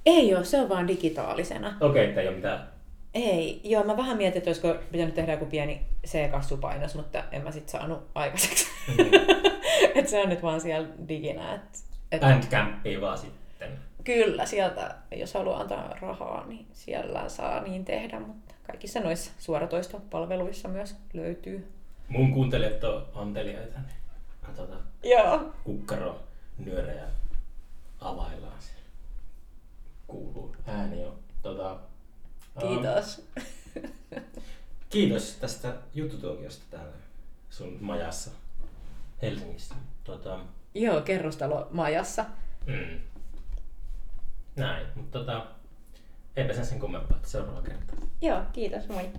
Ei ole, se on vaan digitaalisena. Okei, okay, ei ole mitään. Ei, joo, mä vähän mietin, että olisiko pitänyt tehdä joku pieni C-kassupainos, mutta en mä sit saanut aikaiseksi. Mm. et se on nyt vaan siellä diginä. Et, et Bandcampia vaan sitten. Kyllä, sieltä, jos haluaa antaa rahaa, niin siellä saa niin tehdä, mutta kaikissa noissa suoratoistopalveluissa myös löytyy. Mun kuuntelijat on anteliaita, niin katsotaan Joo. kukkaro nyörejä availlaan siellä. Kuuluu ääni jo. Tota, Kiitos. kiitos tästä juttutuokiosta täällä sun majassa. Helsingissä. Tota, Joo, kerrostalomajassa. mm. Näin, mutta tota, eipä sen sen kummempaa, että seuraava kertaa. Joo, kiitos, moi.